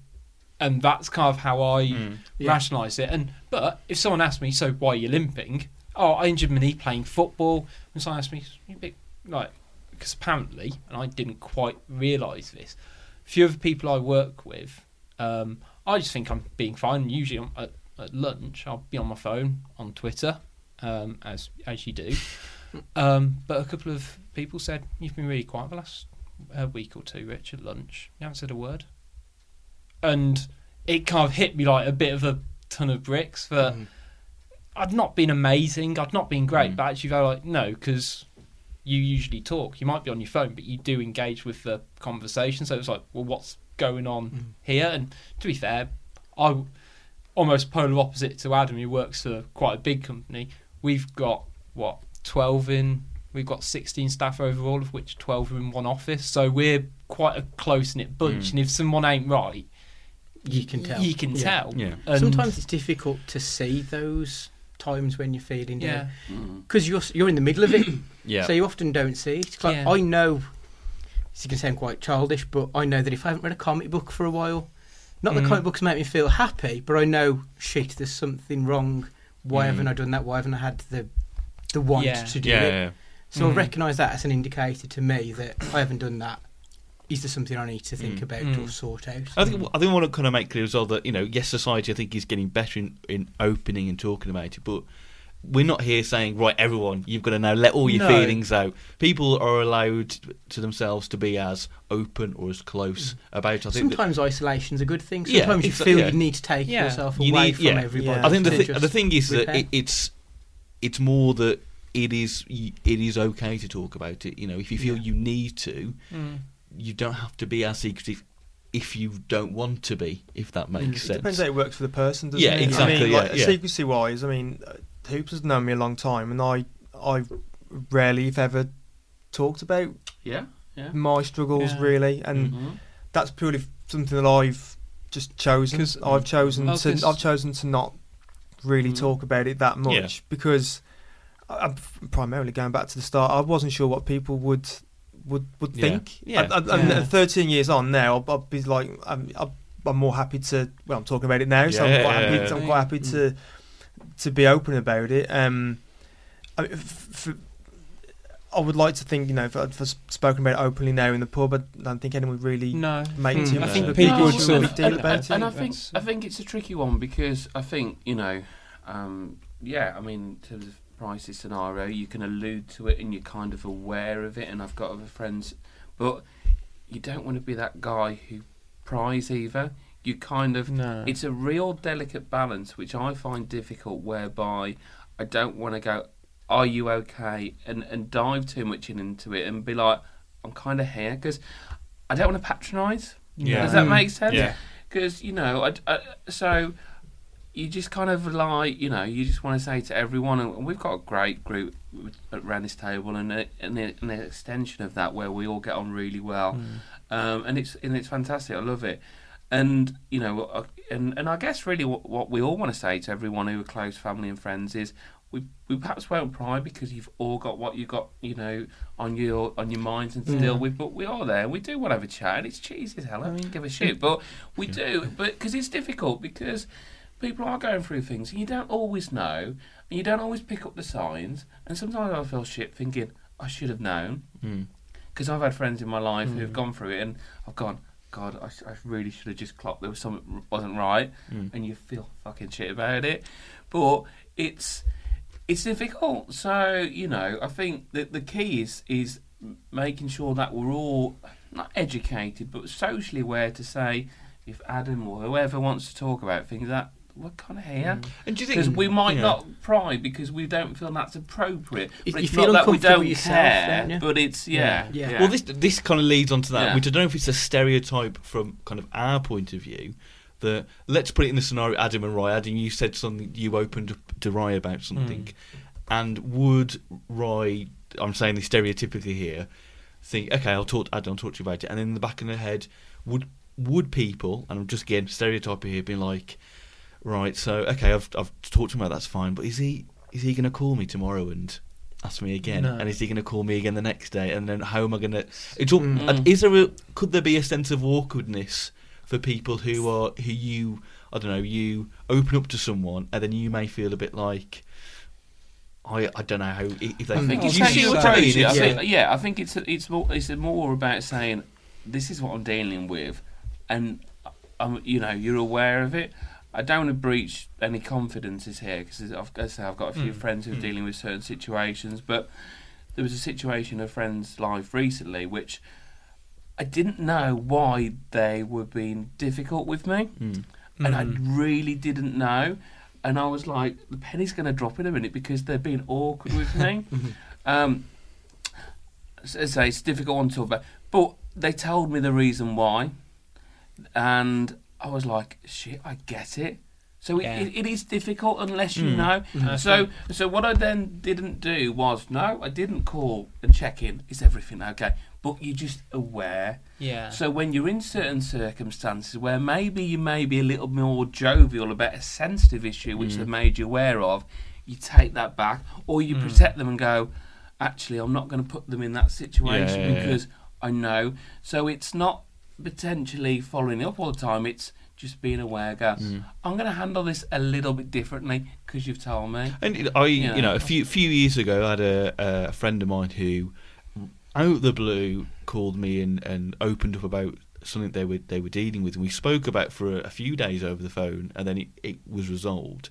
And that's kind of how I Yeah. rationalise it. And but if someone asks me, so why are you limping? Oh, I injured my knee playing football. And someone asked me, "You a bit like, because apparently, and I didn't quite realise this, a few of the people I work with, um, I just think I'm being fine. Usually I'm, at, at lunch, I'll be on my phone on Twitter, um, as as you do. Um, but a couple of people said you've been really quiet the last uh, week or two, Rich, at lunch. You haven't said a word, and it kind of hit me like a bit of a ton of bricks. That I'd not been amazing, I'd not been great, Mm. but actually go like no, because you usually talk. You might be on your phone, but you do engage with the conversation. So it's like, well, what's going on here? And to be fair, I almost polar opposite to Adam, who works for quite a big company. We've got what twelve in. We've got sixteen staff overall, of which twelve are in one office. So we're quite a close knit bunch. Mm. And if someone ain't right, You can tell. You can Yeah. tell. Yeah. And- Sometimes it's difficult to see those times when you're feeling yeah, down because you're you're in the middle of it. Yeah. So you often don't see it. It's like, Yeah. I know, this can sound quite childish, but I know that if I haven't read a comic book for a while, not that Mm. comic books make me feel happy, but I know, shit, there's something wrong. Why Mm. haven't I done that? Why haven't I had the the want Yeah. to do yeah, it? Yeah. So I Mm. recognise that as an indicator to me that I haven't done that. Is there something I need to think Mm. about Mm. or sort out? I think I think I want to kind of make clear as well that you know yes, society I think is getting better in, in opening and talking about it, but we're not here saying right, everyone, you've got to now let all your No. feelings out. People are allowed to themselves to be as open or as close about. it. I think that- Sometimes isolation's a good thing. Yeah, Sometimes you feel yeah. you need to take Yeah. yourself You away need- from yeah. everybody. Yeah. I think the to thi- the thing is that it, it's it's more that it is it is okay to talk about it. You know, if you feel Yeah. you need to, Mm. you don't have to be as secretive if you don't want to be. If that makes. It sense. depends how it works for the person, doesn't Yeah, it? exactly, I mean, yeah, like, yeah. secrecy wise, I mean, uh, Hoops has known me a long time, and I, I rarely, if ever, talked about Yeah, yeah. my struggles Yeah. really, and Mhm. that's purely something that I've just chosen. 'Cause- I've chosen Well, to 'cause- I've chosen to not really Mm. talk about it that much Yeah. because I- I'm primarily going back to the start. I wasn't sure what people would would would Yeah. think. Yeah. And, and- and Yeah. at 13 years on now, I'll, I'll be like, I'm, I'll, I'm more happy to. Well, I'm talking about it now, so I'm quite happy. Yeah. I'm quite happy to to be open about it. Um, I, mean, f- f- I would like to think, you know, if I'd f- spoken about it openly now in the pub, but I don't think anyone would really no. make Hmm. too I much think of a people big would issue sort or of- deal and, about and, it. and I think think I think it's a tricky one because I think you know, um, yeah. I mean, in terms of prices scenario, you can allude to it and you're kind of aware of it. And I've got other friends, but you don't want to be that guy who pries either. You kind of No. it's a real delicate balance, which I find difficult. Whereby I don't want to go, "Are you okay?" and and dive too much in into it and be like, "I'm kind of here," because I don't want to patronise. Yeah. Does that Mm. make sense? Yeah. Because you know, I, I, so you just kind of like you know, you just want to say to everyone, and we've got a great group around this table, and a, and a- an extension of that where we all get on really well, um, and it's and it's fantastic. I love it. And you know, uh, and and I guess really what, what we all want to say to everyone who are close family and friends is we we perhaps won't pry because you've all got what you got you know on your on your minds and to deal Yeah. with. But we are there. We do want to have a chat, and it's cheesy as hell. I don't give a shit, but we do. But because it's difficult because people are going through things, and you don't always know, and you don't always pick up the signs. And sometimes I feel shit thinking I should have known Mm. because I've had friends in my life who have gone through it, and I've gone, God, I, I really should have just clocked there was something wasn't right, Mm. and you feel fucking shit about it. But it's it's difficult. So you know, I think that the key is is making sure that we're all not educated, but socially aware to say if Adam or whoever wants to talk about things that. We're kind of here mm. And do you because think we might yeah. not pry because we don't feel that's appropriate. But you it's feel not that we don't yourself, care, don't but it's yeah, Yeah. yeah. Well, this this kind of leads on to that, Yeah. which I don't know if it's a stereotype from kind of our point of view. That let's put it in the scenario, Adam and Rye. Adam, you said something. You opened to Rye about something, mm. and would Roy, I'm saying this stereotypically here, think, okay, I'll talk, Adam, I don't talk to you about it, and in the back of their head, would would people, and I'm just again stereotyping here, being like, right, so okay, I've I've talked to him about that's fine, but is he is he going to call me tomorrow and ask me again, No. and is he going to call me again the next day, and then how am I going to? It's all, Mm. is there a could there be a sense of awkwardness for people who are who you I don't know you open up to someone and then you may feel a bit like. I, I don't know how if they I think it's you see what I mean? it. I think, yeah, I think it's it's more it's more about saying this is what I'm dealing with, and I'm you know you're aware of it. I don't want to breach any confidences here because I've, as I say, I've got a few Mm. friends who are Mm. dealing with certain situations, but there was a situation in a friend's life recently which I didn't know why they were being difficult with me Mm. and I Mm. really didn't know. And I was like, the penny's going to drop in a minute because they're being awkward with me. um, as I say, it's a difficult one to talk about. But they told me the reason why, and I was like, shit, I get it. So Yeah. it, it, it is difficult unless you Mm. know. Mhm. So so what I then didn't do was no, I didn't call and check in. Is everything okay? But you're just aware. Yeah. So when you're in certain circumstances where maybe you may be a little more jovial about a sensitive issue which Mm. they've made you aware of, you take that back or you Mm. protect them and go, actually, I'm not going to put them in that situation Yeah, yeah, yeah. because I know. So it's not potentially following up all the time. It's just being aware. Go, Mm. I'm going to handle this a little bit differently because you've told me. And I, Yeah. you know, a few few years ago, I had a, a friend of mine who, out of the blue, called me and, and opened up about something they were they were dealing with, and we spoke about for a, a few days over the phone, and then it, it was resolved.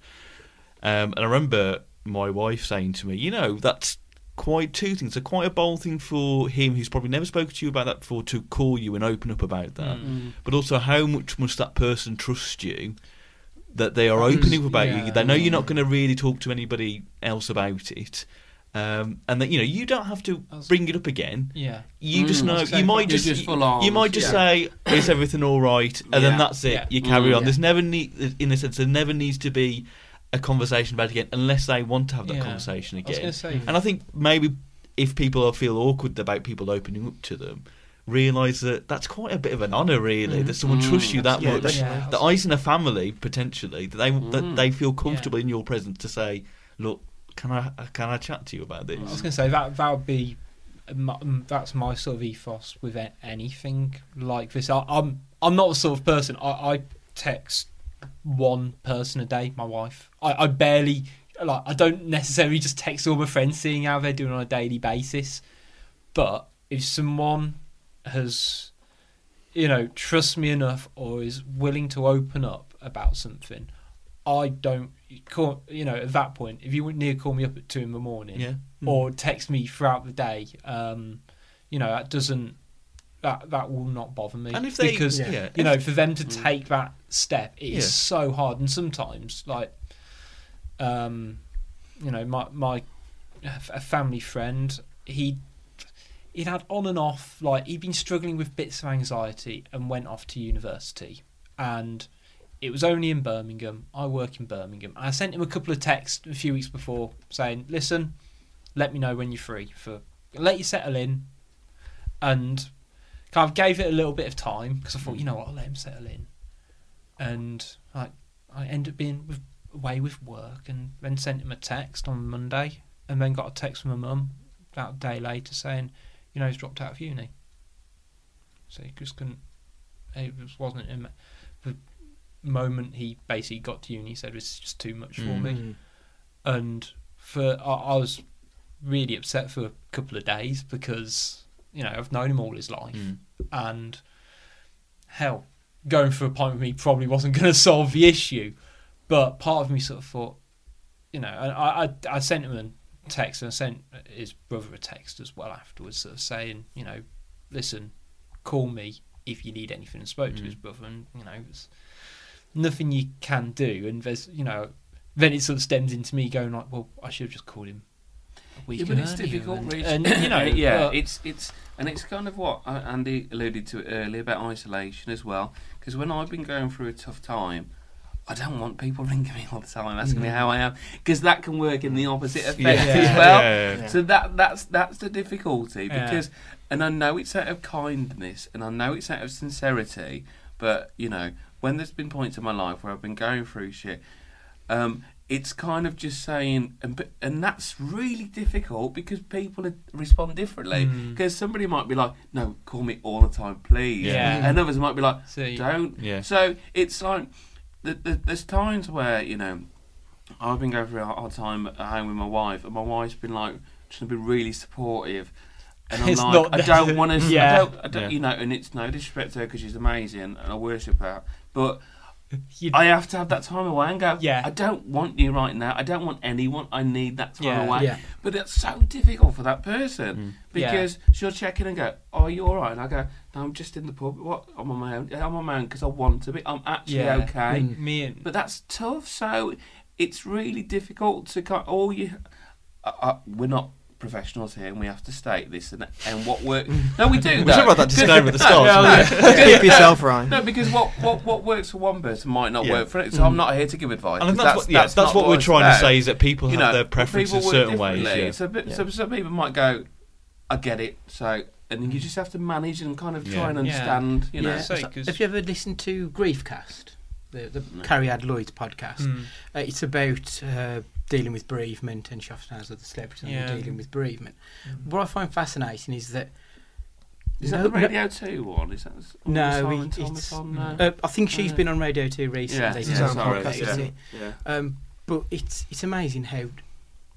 Um, and I remember my wife saying to me, "You know, that's quite two things. So quite a bold thing for him, who's probably never spoken to you about that before, to call you and open up about that. Mm. But also, how much must that person trust you that they are opening up about yeah. you? They know you're not going to really talk to anybody else about it, um, and that you know you don't have to bring it up again. yeah. You just Mm. know you might just, just full you arms, might just yeah. say is everything all right, and Yeah. then that's it. Yeah. You carry Mm. on. Yeah. There's never need in a sense there never needs to be a conversation about it again unless they want to have that Yeah. conversation I was again. going say. And I think maybe if people feel awkward about people opening up to them, realise that that's quite a bit of an honour, really, Mhm. that someone Mm. trusts you that Yeah, much. definitely. Yeah. That eyes in a family potentially that they that Mm. they feel comfortable in your presence to say, look, can I can I chat to you about this? I was going to say that that would be my, that's my sort of ethos with anything like this. I, I'm I'm not the sort of person I, I text one person a day. My wife. I, I barely like. I don't necessarily just text all my friends, seeing how they're doing on a daily basis. But if someone has, you know, trust me enough or is willing to open up about something, I don't call. You know, at that point, if you would near call me up at two in the morning, Yeah. or text me throughout the day. Um, you know, that doesn't that that will not bother me. And if they, because yeah, Yeah. you if- know, for them to Mm. take that step, it is Yeah. so hard. And sometimes, like, um, you know, my my a family friend, he he'd had on and off, like he'd been struggling with bits of anxiety and went off to university, and it was only in Birmingham. I work in Birmingham. I sent him a couple of texts a few weeks before saying, "Listen, let me know when you're free for let you settle in," and kind of gave it a little bit of time because I thought, you know what, I'll let him settle in, and like I ended up being with, away with work, and then sent him a text on Monday, and then got a text from my mum about a day later saying, you know, he's dropped out of uni. So he just couldn't. It just wasn't him. The moment he basically got to uni, he said it's just too much for Mm. me, and for I, I was really upset for a couple of days because you know I've known him all his life, Mm. and hell, going for a pint with me probably wasn't going to solve the issue. But part of me sort of thought, you know, and I, I, I sent him a text and I sent his brother a text as well afterwards, sort of saying, you know, listen, call me if you need anything. And spoke to Mm. his brother, and you know, there's nothing you can do. And there's, you know, then it sort of stems into me going like, well, I should have just called him. A week Yeah, but it's difficult, and, Rich. and you know, yeah, it's it's and it's kind of what uh, Andy alluded to earlier about isolation as well. Because when I've been going through a tough time, I don't want people ringing me all the time asking me how I am because that can work in the opposite effect Yeah. as well. Yeah. Yeah. So that that's that's the difficulty Yeah. because, and I know it's out of kindness and I know it's out of sincerity, but you know when there's been points in my life where I've been going through shit, um, it's kind of just saying, and and that's really difficult because people respond differently. Mm. Because somebody might be like, "No, call me all the time, please," Yeah. and others might be like, So "Don't." Yeah. So it's like th- th- there's times where you know I've been going through a hard time at home with my wife, and my wife's been like trying to be really supportive. And I'm It's like, not I don't want to, Yeah. I don't, I don't Yeah. you know, and it's no disrespect to her because she's amazing and I worship her, but You- I have to have that time away and go. Yeah. I don't want you right now. I don't want anyone. I need that time Yeah. away. Yeah. But it's so difficult for that person Mm. Yeah. because she'll check in and go, "Oh, are you all right?" And I go, "No, I'm just in the pub. What? I'm on my own. I'm on my own because I want to be. I'm actually Yeah. okay." Mm. Me and But that's tough. So it's really difficult to kind. All you, uh, uh, we're not professionals here, and we have to state this and and what work. No, we do. We though. should write that disclaimer at the start. Yeah, shouldn't we? Speak for yourself, right. No, because what, what what works for one person might not Yeah. work for it. So I'm not here to give advice. And I think 'cause that's, what, yeah, that's, not what we're it's trying to say is that people You have know, their preferences work certain ways. Yeah. So, but, Yeah. so some people might go, I get it. So and you just have to manage and kind of try Yeah. and Yeah. understand. You know, yeah. so- So 'cause- have you ever listened to Griefcast, the the No. Cariad Lloyd's podcast? Mm. Uh, it's about uh, dealing with bereavement, and she often has other celebrities on Yeah. dealing with bereavement. Mm. What I find fascinating is that is that no- the no- Radio Two one? Is that s- No, Silent it's- on? No? Uh, I think she's Uh, been on Radio 2 recently. yeah, It's yeah, her own sorry, podcast, yeah. yeah. Um, but it's it's amazing how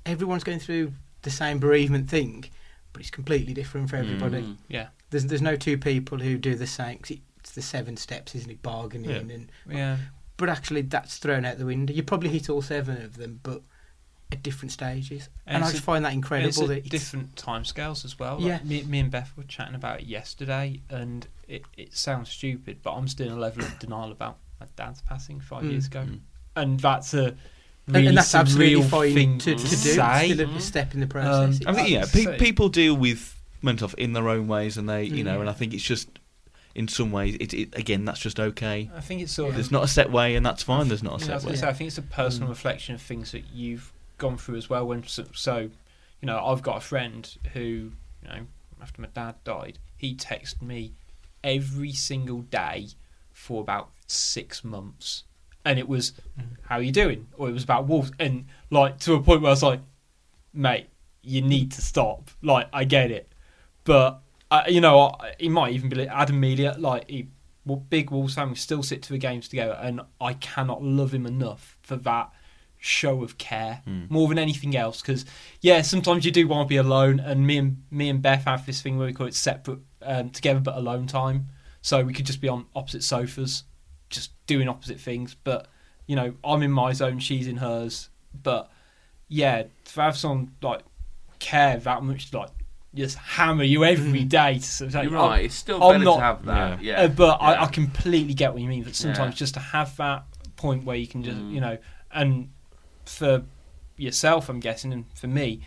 everyone's going through the same bereavement thing, but it's completely different for everybody. Mm. Yeah. There's there's no two people who do the same. 'cause it's the seven steps, isn't it? Bargaining Yeah. and Yeah. but actually that's thrown out the window. You probably hit all seven of them, but at different stages. And And, I just a- find that incredible. it's that at it's, different timescales as well. Like, Yeah. me, me and Beth were chatting about it yesterday, and it, it sounds stupid, but I'm still in a level of denial about my dad's passing five Mm. years ago, Mm. and that's a and, really and that's absolutely surreal fine thing to, to do. say. Still a step in the process. Um, I think yeah, pe- people deal with mental health in their own ways, and they, you know, Mm. and I think it's just in some ways, it, it again, that's just okay. I think it's sort of There's not a set way, and that's fine. There's not a Yeah, I set gonna way. say, I think it's a personal Mm. reflection of things that you've gone through as well. When so, so, you know, I've got a friend who, you know, after my dad died, he texted me every single day for about six months, and it was, "How are you doing?" or it was about wolves, and like to a point where I was like, "Mate, you need to stop." Like, I get it, but uh, you know, he might even be like Adam Melia, like he well, big Wolves fan. We still sit to the games together, and I cannot love him enough for that show of care Mm. more than anything else. Because yeah, sometimes you do want to be alone, and me and me and Beth have this thing where we call it separate um, together but alone time. So we could just be on opposite sofas, just doing opposite things. But you know, I'm in my zone, she's in hers. But yeah, to have someone like care that much, like just hammer you every day. To sort of say, You're "Oh, right. It's still I'm better not- to have that. Yeah. uh, but I, I completely get what you mean. But sometimes Yeah. just to have that point where you can just, Mm. you know, and for yourself, I'm guessing, and for me,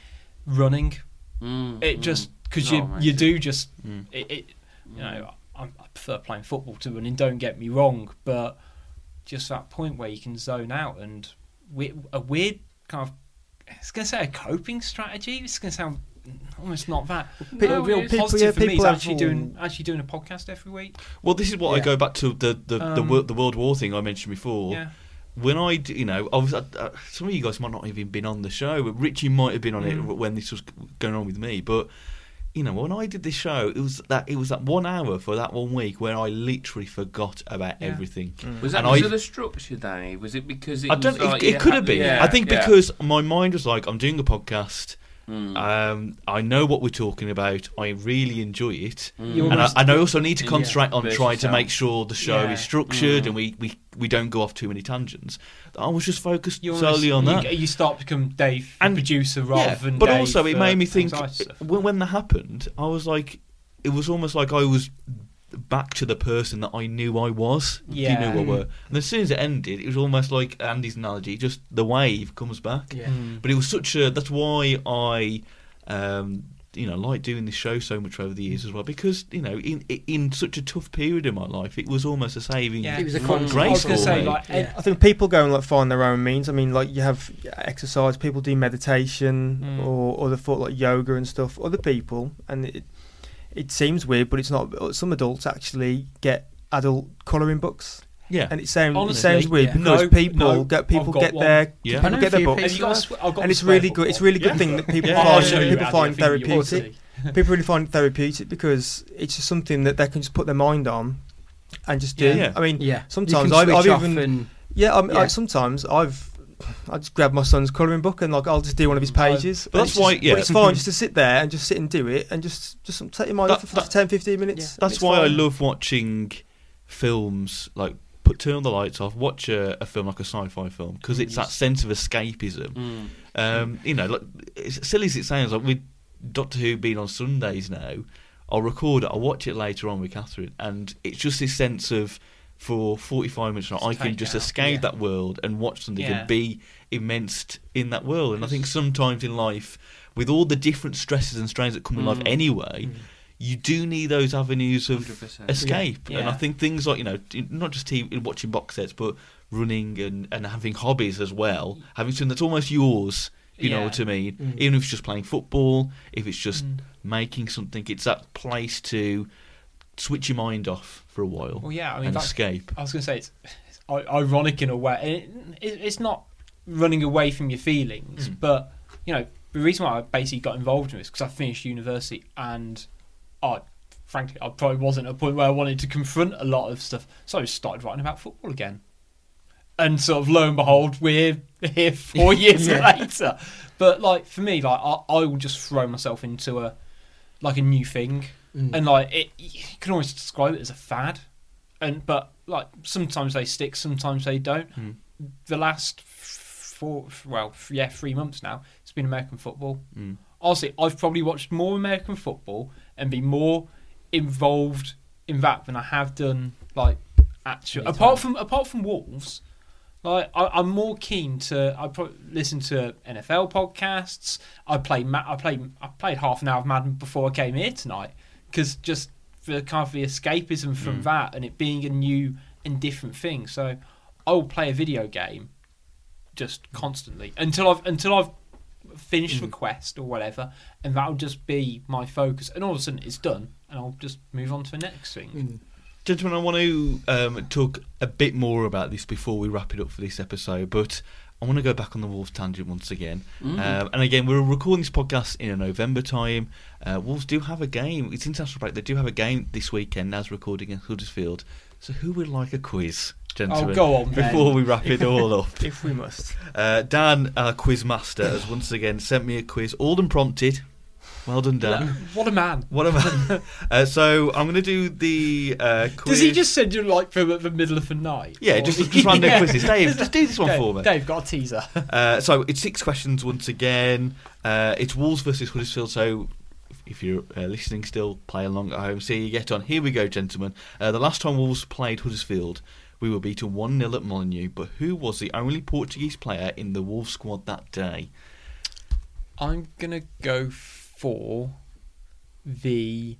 running, Mm, it mm. just because you mate, you it- do just, Mm. it, it you know, I, I prefer playing football to running. Don't get me wrong, but just that point where you can zone out and we, a weird kind of, it's going to say a coping strategy. It's going to sound almost not that. People- a real people- positive yeah, for me is actually all- doing actually doing a podcast every week. Well, this is what I go back to the the the, Um, wor- the World War thing I mentioned before. Yeah. When I, d- you know, I was, uh, uh, some of you guys might not have even been on the show. But Richie might have been on Mm. it when this was going on with me. But you know, when I did this show, it was that it was that one hour for that one week where I literally forgot about Yeah. everything. Was that And because I- of the structure, Danny? Was it because it I don't. was like it it could have been. yeah, I think yeah. because my mind was like, I'm doing a podcast. Mm. Um, I know what we're talking about. I really enjoy it. Mm. And I, and I also need to Yeah. concentrate on Verse trying to make sure the show Yeah. is structured Mm. and we, we, we don't go off too many tangents. I was just focused You solely on almost- that. You, you start to become Dave, And- producer, rather yeah, than. but Dave also it made me think when, when that happened, I was like, it was almost like I was back to the person that I knew I was. if Yeah. You knew I were. And as soon as it ended, it was almost like Andy's analogy, just the wave comes back. Yeah. Mm. But it was such a. That's why I um, you know like doing this show so much over the years as well because you know in in such a tough period in my life it was almost a saving Yeah. It was a constant. Grace I was going to for say me. like Yeah. I think people go and like find their own means. I mean, like you have exercise, people do meditation Mm. or other thought like yoga and stuff. Other people, and it it seems weird, but it's not. Some adults actually get adult colouring books, yeah and it sounds Honestly, it sounds weird yeah. because No, people no, get people I've got get one. their Yeah. people I know get a their few books, Have you got? a sw- I've got and a it's spare really good. football. It's really good Yeah. thing that people Yeah. I'll find show you people how find to think yours. therapeutic. people really find it therapeutic because it's just something that they can just put their mind on and just do. Yeah. Yeah. I mean, Yeah. Sometimes you can I've- I've off even- and Yeah, I, mean, I Yeah. sometimes I've I just grab my son's colouring book and like I'll just do one of his mm, pages. But and that's it's why- just- yeah. But it's fine just to sit there and just sit and do it and just just take your mind That- off it for that- 10, 15 minutes. Yeah. and That's it's why I fine. love watching films like put turn the lights off, watch a, a film like a sci-fi film because it's that sense of escapism. Mm. Um, you know, like as silly as it sounds, like with Doctor Who being on Sundays now, I'll record it, I'll watch it later on with Catherine, and it's just this sense of for 45 minutes Just I can just out, escape yeah. that world and watch something Yeah. and be immersed in that world. And I think sometimes in life, with all the different stresses and strains that come in life Mm. Anyway, you do need those avenues of 100%. escape. And I think things like, you know, not just TV, watching box sets, but running and, and having hobbies as well, having something that's almost yours. You know what I mean? Mm. Even if it's just playing football, if it's just Mm. making something, it's that place to switch your mind off for a while Well, yeah. I mean, and that's, escape. I was going to say it's, it's ironic in a way. It, it, it's not running away from your feelings, Mm. but you know the reason why I basically got involved in this because I finished university and I, frankly, I probably wasn't at a point where I wanted to confront a lot of stuff, so I started writing about football again. And sort of lo and behold, we're here four years later. But like for me, like I, I will just throw myself into a like a new thing Mm. and like it, you can almost describe it as a fad, and but like sometimes they stick, sometimes they don't. Mm. The last four, well, yeah, three months now, it's been American football. Mm. Honestly, I've probably watched more American football and been more involved in that than I have done like actual. Apart from apart from Wolves, like I, I'm more keen to. I pro- listen to NFL podcasts. I play. Ma- I played. I played half an hour of Madden before I came here tonight because just for kind of the escapism from Mm. that and it being a new and different thing. So I will play a video game just constantly until I've until I've finished the quest or whatever, and that'll just be my focus. And all of a sudden it's done, and I'll just move on to the next thing. Mm. Gentlemen, I want to um, talk a bit more about this before we wrap it up for this episode, but I want to go back on the Wolves tangent once again. Mm. Um, and again, we're recording this podcast in a November time. Uh, Wolves do have a game. It's international break. They do have a game this weekend as recording in Huddersfield. So who would like a quiz, gentlemen? Oh, go on. Before we wrap it all up. if we must. Uh, Dan, our quiz master, has once again sent me a quiz, all unprompted. Well done, Dan. What a man! What a man. uh, so I'm going to do the uh, quiz. Does he just send you like from the middle of the night? Yeah, Or- just, just random Yeah. quizzes. Dave, just do this one Dave, for me. Dave got a teaser. Uh, so it's six questions once again. Uh, it's Wolves versus Huddersfield. So if you're uh, listening, still play along at home. See how you get on. Here we go, gentlemen. Uh, the last time Wolves played Huddersfield, we were beaten one 0 at Molineux. But who was the only Portuguese player in the Wolves squad that day? I'm gonna go for the.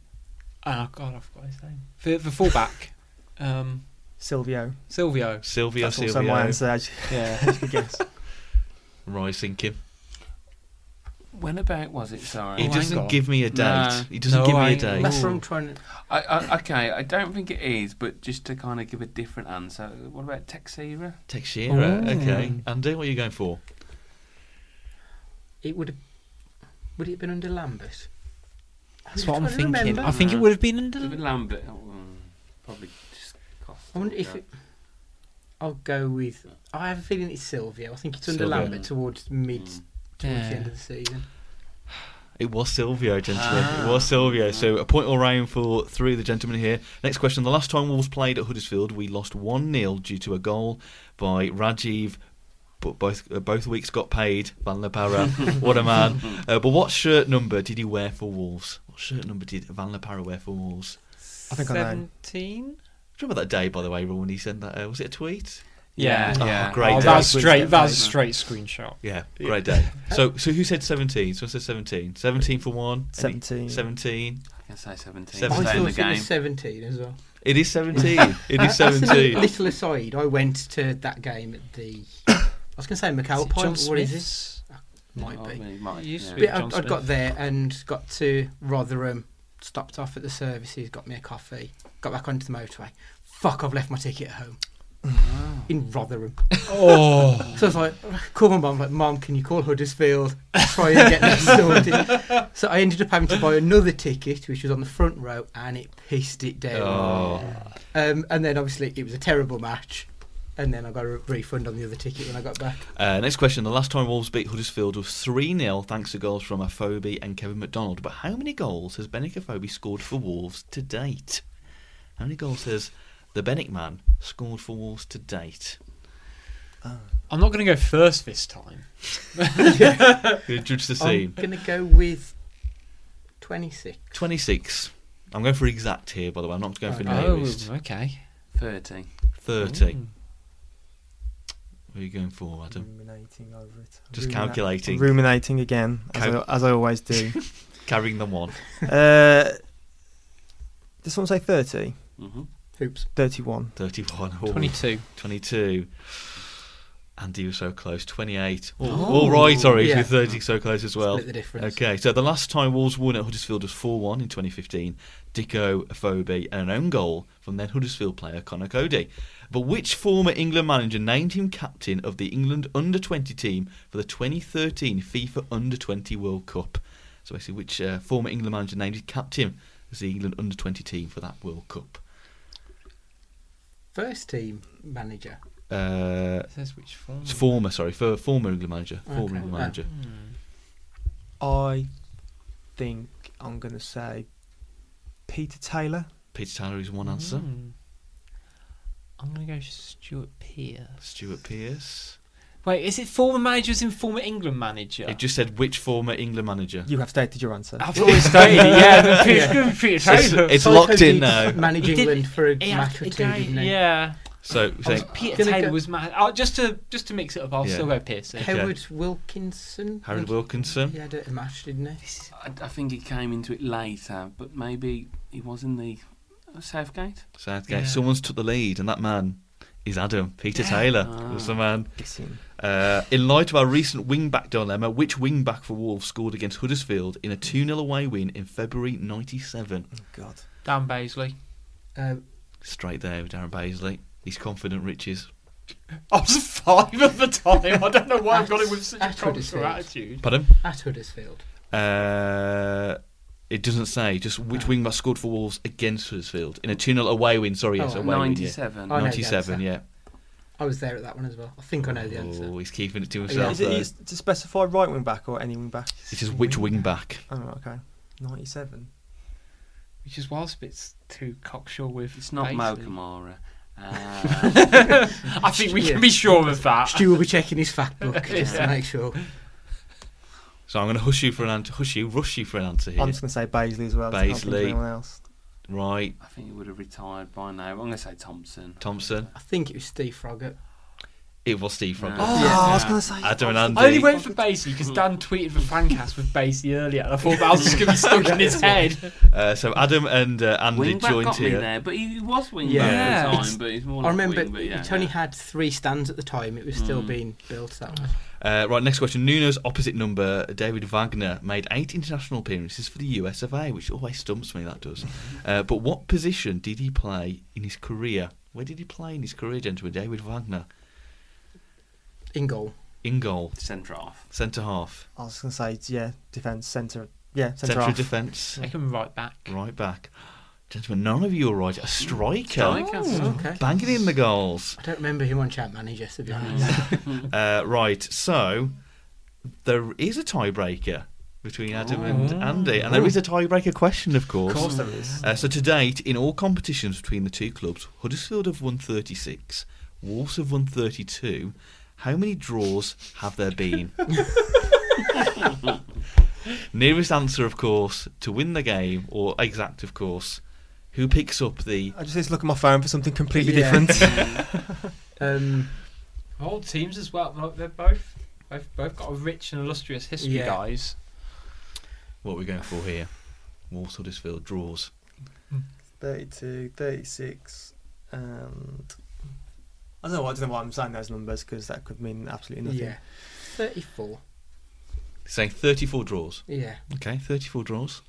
Oh God, I forgot his name. For the fullback, um, Silvio. Silvio. Silvio. That's also Silvio. my answer. As Yeah. as you could guess. Right, thinking. When about was it? Sorry. He Oh, doesn't give me a date. No. He doesn't No, give me I- a date. That's what I'm trying to. I, I, okay, I don't think it is, but just to kind of give a different answer, what about Texera? Teixeira. Oh. Okay. Andy, what are you going for? It would have. Would it have been under Lambert? That's what I'm thinking. remember. I think it would have been under. Even Lambert, oh, um, probably just cost. I wonder if it. I'll go with. I have a feeling it's Silvio. I think it's under Silvio. Lambert towards mid Mm. Towards Yeah. the end of the season. It was Silvio, gentlemen. Ah. It was Silvio. So a point all round for three of the gentlemen here. Next question. The last time Wolves played at Huddersfield, we lost 1 0 due to a goal by Rajiv. But both uh, both weeks got paid. Van La Parra, what a man! Uh, but what shirt number did he wear for Wolves? What shirt number did Van La Parra wear for Wolves? I think I know. Seventeen. Do you remember that day, by the way, when he sent that? Uh, was it a tweet? Yeah, Oh, yeah. great Oh, day. that's straight. get That's paid. straight screenshot. Yeah, great day. So, so who said 17? Someone said 17. 17 for one. Any- 17. 17. I can say 17. Seventeen. I in thought the it game. was 17 as well. It is 17. It is That's a 17. little aside. I went to that game at the. I was going to say Is it McAlpine. John but What is Smith's? it? Might Oh, be. it might, It used to yeah. be. I'd, I'd got there and got to Rotherham, stopped off at the services, got me a coffee, got back onto the motorway. Fuck, I've left my ticket at home Oh. In Rotherham. Oh, So I was like, call my mum, like, Mum, can you call Huddersfield? Try and get this sorted. So I ended up having to buy another ticket, which was on the front row, and it pissed it down. Oh. Um, and then obviously it was a terrible match. And then I got a refund on the other ticket when I got back. Uh, next question. The last time Wolves beat Huddersfield was 3 0 thanks to goals from Afobe and Kevin McDonald. But how many goals has Benik Afobe scored for Wolves to date? How many goals has the Benick man scored for Wolves to date? I'm not going to go first this time. Gonna Judge the I'm scene. going to go with 26. 26. I'm going for exact here, by the way. I'm not going for Okay. Oh, nearest. okay. 30. 30. Ooh. What are you going for, Adam? Ruminating over it. Just Rumina- calculating. Ruminating again, as, Cal- I, as I always do. Carrying them on. uh, did someone say 30? hmm Hoops. 31. 31. Oh, 22. 22. Andy was so close. 28. Oh, Oh. all right, sorry. Yeah. With 30 so close as well. Split the difference. Okay, so the last time Wolves won at Huddersfield was 4 1 in 2015. Dicko, Afobe, and an own goal from then Huddersfield player Conor Coady. But which former England manager named him captain of the England under 20 team for the 2013 FIFA under 20 World Cup? So basically, which uh, former England manager named him captain as the England under 20 team for that World Cup? First team manager. Uh, It says which form. it's former, sorry, for former England manager. Former Okay. England Ah. manager. Hmm. I think I'm going to say Peter Taylor. Peter Taylor is one answer. Hmm. I'm going to go Stuart Pearce. Stuart Pearce. Wait, is it former manager as in former England manager? It just said which former England manager. You have stated your answer. I've always stated it, yeah. but Peter, Yeah. Peter It's, Taylor. it's Psycho locked in now. Manage He did- England for a Yeah, match or two, didn't he? yeah. So I was, Peter Gonna Taylor go- was man. Oh, just to just to mix it up, I'll Yeah. still go Pearce. Okay. Howard Wilkinson. Harold He- Wilkinson. He had a match, didn't he? I, I think he came into it later, but maybe he was in the uh, Southgate. Southgate. Yeah. Someone's took the lead, and that man is Adam. Peter Yeah. Taylor Ah. was the man. Guessing. Uh, in light of our recent wing back dilemma, which wing back for Wolves scored against Huddersfield in a 2 0 away win in February 97? Oh, God. Dan Bazeley. Uh, Straight there with Darren Bazeley. He's confident riches. I was five at the time. I don't know why I've got it with such a That's consular Huddersfield. attitude. Pardon? at Huddersfield. Uh, it doesn't say. Just which Oh. wing back scored for Wolves against Huddersfield in a 2 0 away win. Sorry, yes, Oh, away win. Yeah. 97. I know the 97, answer. yeah. I was there at that one as well. I think I know the answer. Oh, he's keeping it to Yeah. himself. Is it though. is to specify right wing back or any wing back? It is just which wing back? Oh, okay. 97. Which is whilst it's too cocksure with. It's not Mo Bazeley. Kamara. Uh, I think we Yeah. can be sure of that. Stu will be checking his fact book just Yeah. to make sure. So I'm going to hush you for an answer. Hush you, rush you for an answer here. I'm just going to say Bazeley as well. to help Bazeley. Anyone else? Right, I think he would have retired by now. I'm going to say Thompson. Thompson. I think it was Steve Froggatt. It was Steve Froggatt. No. Oh, Yeah. I was going to say. Adam and Andy. I only went for Basie because Dan tweeted for Fancast with Basie earlier, and I thought that was just going to be stuck in his head. Uh, so Adam and uh, Andy Wing back joined got me there, but he was wing Yeah. back at the It's- time. But he's more I like remember wing, but yeah, it only yeah. had three stands at the time. It was still Mm. being built that way. Uh, right, next question. Nuno's opposite number, David Wagner, made eight international appearances for the US of A, which always stumps me, that does. Uh, but what position did he play in his career? Where did he play in his career, gentlemen? David Wagner. In goal. In goal. centre half. Centre half. I was going to say, yeah, defence, centre. Yeah, centre Central half. defence. I can right back. Right back. Gentlemen, none of you are right. A striker. Striker. Oh, okay. Banging in the goals. I don't remember him on Champ Manager, to be honest. Uh, right, so there is a tiebreaker between Adam and Andy, and there is a tiebreaker question, of course. Of course there is. Uh, so to date, in all competitions between the two clubs, Huddersfield have won 36, Wolves have won 32. How many draws have there been? Nearest answer, of course, to win the game, or exact, of course. Who picks up the I just need to look at my phone for something completely Yeah. different. um, Old teams as well. Like, They're both, both both got a rich and illustrious history, Yeah. guys. What are we going for here? Walsall Huddersfield draws. 32, 36, and I don't know. Why, I don't know why I'm saying those numbers because that could mean absolutely nothing. Yeah. 34. Saying 34 draws. Yeah. Okay, 34 draws.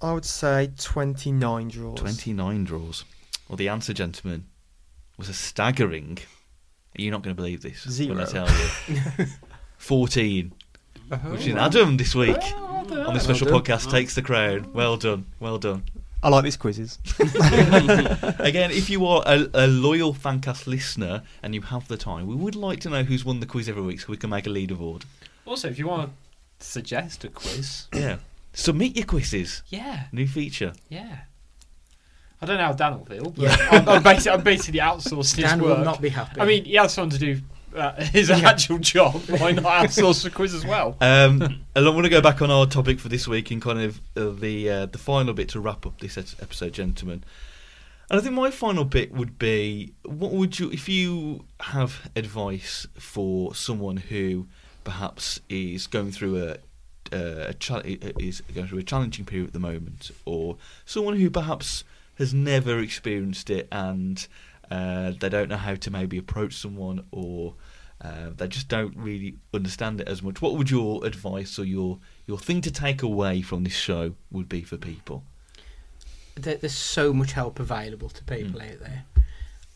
I would say 29 draws. 29 draws. Well, the answer, gentlemen, was a staggering. You're not going to believe this. When I tell you. 14. Uh-huh. Which is. Adam this week Well on the special done. podcast takes the crown. Well done. Well done. I like these quizzes. Again, if you are a, a loyal Fancast listener and you have the time, we would like to know who's won the quiz every week so we can make a leaderboard. Also, if you want to suggest a quiz, Yeah. Submit your quizzes. yeah, New feature. yeah. I don't know how Dan will feel, but Yeah. I'm, I'm, basically, I'm basically outsourcing his Dan work. will not be happy. I mean, he has someone to do uh, his Yeah. actual job. Why not outsource the quiz as well? Um, and I want to go back on our topic for this week and kind of uh, the uh, the final bit to wrap up this episode, gentlemen. And I think my final bit would be: what would you, if you have advice for someone who perhaps is going through a uh, a cha- is going through a challenging period at the moment, or someone who perhaps has never experienced it and uh, they don't know how to maybe approach someone, or uh, they just don't really understand it as much. What would your advice or your your thing to take away from this show would be for people? there, there's so much help available to people Mm. out there.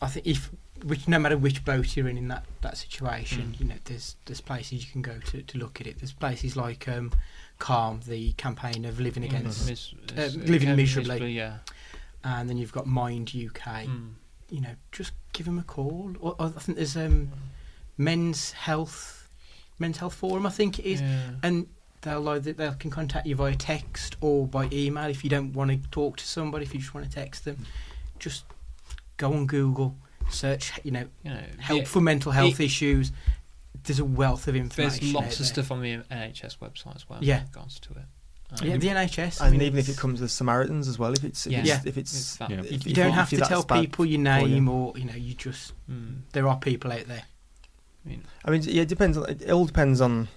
I think if which no matter which boat you're in in that, that situation, Mm. you know, there's there's places you can go to, to look at it. There's places like um, Calm, the campaign of living against, Mis- uh, uh, living miserably. Yeah. and then you've got Mind UK. Mm. You know, just give them a call. Or, or I think there's um, Men's Health, Men's Health Forum. I think it is, Yeah. and they'll either they can contact you via text or by email if you don't want to talk to somebody. If you just want to text them, just go on Google, search. You know, You know, help yeah, for mental health it- issues. There's a wealth of information. There's lots of there. stuff on the NHS website as well. Yeah. in regards to it. Yeah, the NHS. I and mean, even if it comes with Samaritans as well, if it's if Yeah. it's, if it's it's that- Yeah. you, if you you don't have to tell people your for you. name or you know you just mm, there are people out there. I mean, I mean, yeah, it depends. On, it all depends on.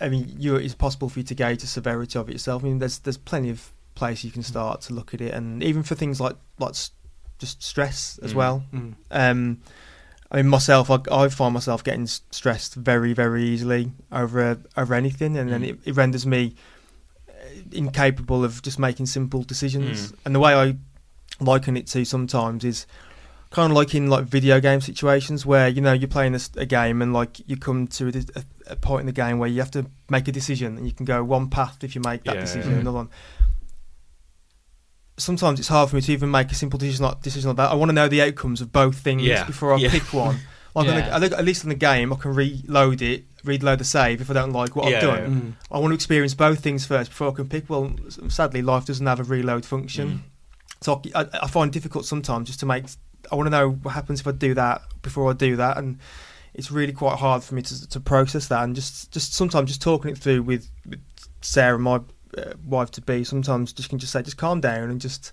I mean, you it's possible for you to gauge the severity of it yourself. I mean, there's there's plenty of places you can start to look at it, and even for things like like just stress as Mm. well. Mm. Um, I mean, myself, I, I find myself getting stressed very, very easily over over anything, and then Mm. it, it renders me uh, incapable of just making simple decisions. Mm. And the way I liken it to sometimes is kind of like in like video game situations where you know you're playing a, a game and like you come to a, a, a point in the game where you have to make a decision, and you can go one path if you make that Yeah. decision, Mhm. another one sometimes it's hard for me to even make a simple decision like decision like that. I want to know the outcomes of both things Yeah, before I yeah. pick one. Like on Yeah. look- at least in the game, I can reload it, reload the save if I don't like what. I've done. Mm. I want to experience both things first before I can pick. Well, sadly, life doesn't have a reload function, so I, I, find it difficult sometimes just to make. I want to know what happens if I do that before I do that, and it's really quite hard for me to to process that. And just just sometimes just talking it through with, with Sarah, my uh, wife to be, sometimes just can just say, just calm down and just.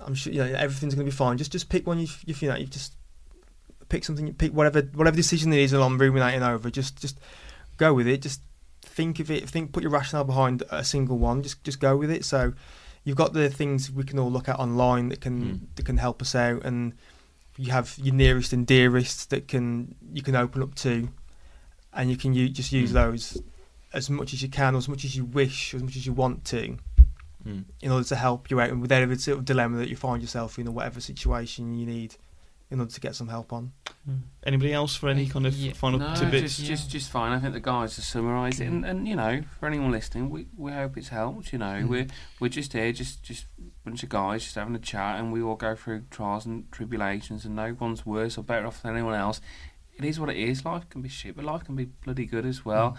I'm sure you know everything's going to be fine. Just just pick one you you feel like you just pick something. Pick whatever whatever decision it is, and I'm ruminating over. Just just go with it. Just think of it. Think put your rationale behind a single one. Just just go with it. So you've got the things we can all look at online that can Mm. that can help us out, and you have your nearest and dearest that can you can open up to, and you can u- just use Mm. those as much as you can, or as much as you wish, or as much as you want to Mm. in order to help you out with whatever sort of dilemma that you find yourself in or whatever situation you need in order to get some help on. Anybody else for any kind of Yeah. final no, tidbits? just, just just fine. I think the guys have summarised it, and, and you know, for anyone listening, we, we hope it's helped. You know, Mm. we're we're just here, just just a bunch of guys, just having a chat, and we all go through trials and tribulations, and no one's worse or better off than anyone else. It is what it is. Life can be shit, but life can be bloody good as well.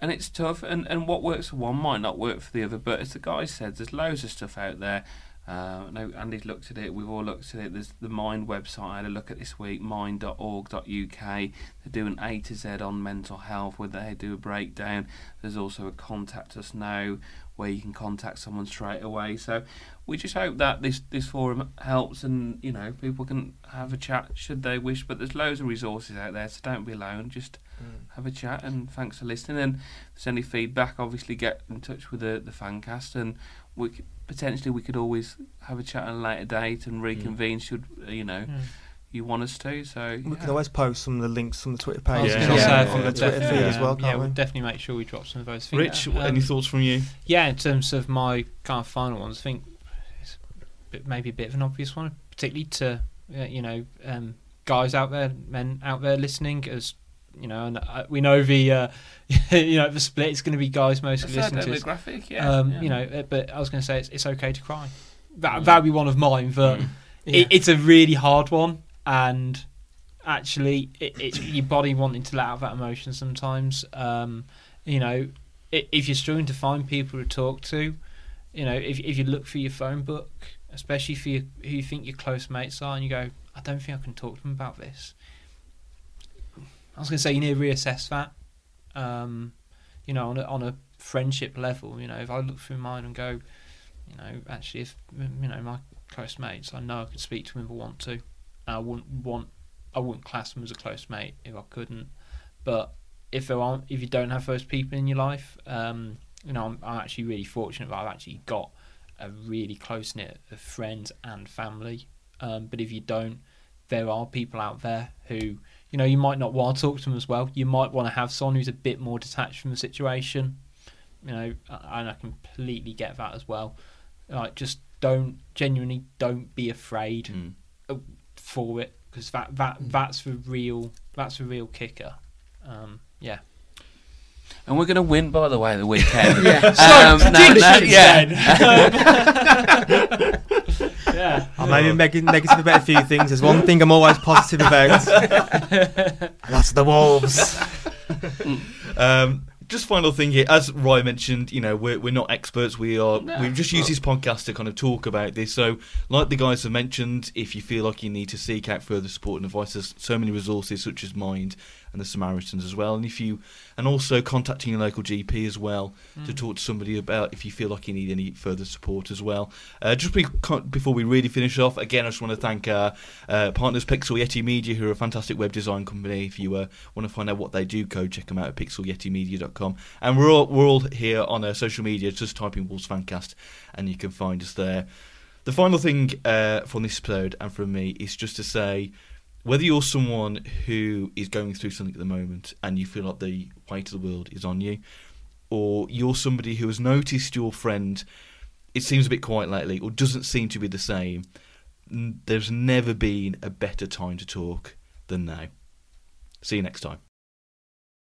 And it's tough, and, and what works for one might not work for the other. But as the guy said, there's loads of stuff out there. Uh, no, Andy's looked at it. We've all looked at it. There's the Mind website. I had a look at this week. Mind.org.uk. They do an A to Z on mental health, where they do a breakdown. There's also a contact us now, where you can contact someone straight away. So we just hope that this this forum helps, and you know people can have a chat should they wish. But there's loads of resources out there, so don't be alone. Just have a chat, and thanks for listening. And if there's any feedback, obviously get in touch with the the fancast, and we could, potentially we could always have a chat at a later date and reconvene should uh, you know Mm. you want us to. So We yeah. can always post some of the links from the Twitter I was Yeah. on, Yeah, on the Twitter definitely, feed as well, can't yeah, we? we'll definitely make sure we drop some of those. I Rich, um, any thoughts from you? Yeah, in terms of my kind of final ones, I think it's a bit, maybe a bit of an obvious one, particularly to uh, you know um, guys out there, men out there listening, as you know, and uh, we know the uh, you know the split is going to be guys mostly That's listening to. demographic, yeah. Um, yeah. You know, uh, but I was going to say it's, it's okay to cry. That that'd be one of mine, but Mm. Yeah. it, it's a really hard one, and actually, it, it's your body wanting to let out that emotion sometimes. Um, you know, if you're struggling to find people to talk to, you know, if if you look for your phone book, especially for your, who you think your close mates are, and you go, I don't think I can talk to them about this. I was going to say you need to reassess that. Um, you know, on a, on a friendship level, you know, if I look through mine and go, you know, actually, if you know my close mates, I know I could speak to them if I want to. I wouldn't want, I wouldn't class them as a close mate if I couldn't. But if there aren't, if you don't have those people in your life, um, you know, I'm, I'm actually really fortunate that I've actually got a really close knit of friends and family. Um, but if you don't, there are people out there who, you know, you might not want to talk to them as well. You might want to have someone who's a bit more detached from the situation. You know, and I completely get that as well. Like, just don't genuinely don't be afraid Mm. for it because that that that's the real that's the real kicker. Um, yeah. And we're going to win, by the way, the weekend. Yeah. Um, no, no, yeah. yeah. I may be neg- negative about a few things. There's one thing I'm always positive about. and that's the Wolves. Um, just final thing here, as Ryan mentioned, you know we're we're not experts. We are. No. we've just used this podcast to kind of talk about this. So, like the guys have mentioned, if you feel like you need to seek out further support and advice, there's so many resources such as Mind and the Samaritans as well. And if you, and also contacting your local GP as well to talk to somebody about if you feel like you need any further support as well. Uh, just be, before we really finish off, again, I just want to thank our uh, partners Pixel Yeti Media, who are a fantastic web design company. If you uh, want to find out what they do, go check them out at pixelyetimedia.com. And we're all we're all here on uh, social media. Just type in Wolves Fancast, and you can find us there. The final thing uh, from this episode and from me is just to say whether you're someone who is going through something at the moment and you feel like the weight of the world is on you, or you're somebody who has noticed your friend, it seems a bit quiet lately, or doesn't seem to be the same, there's never been a better time to talk than now. See you next time.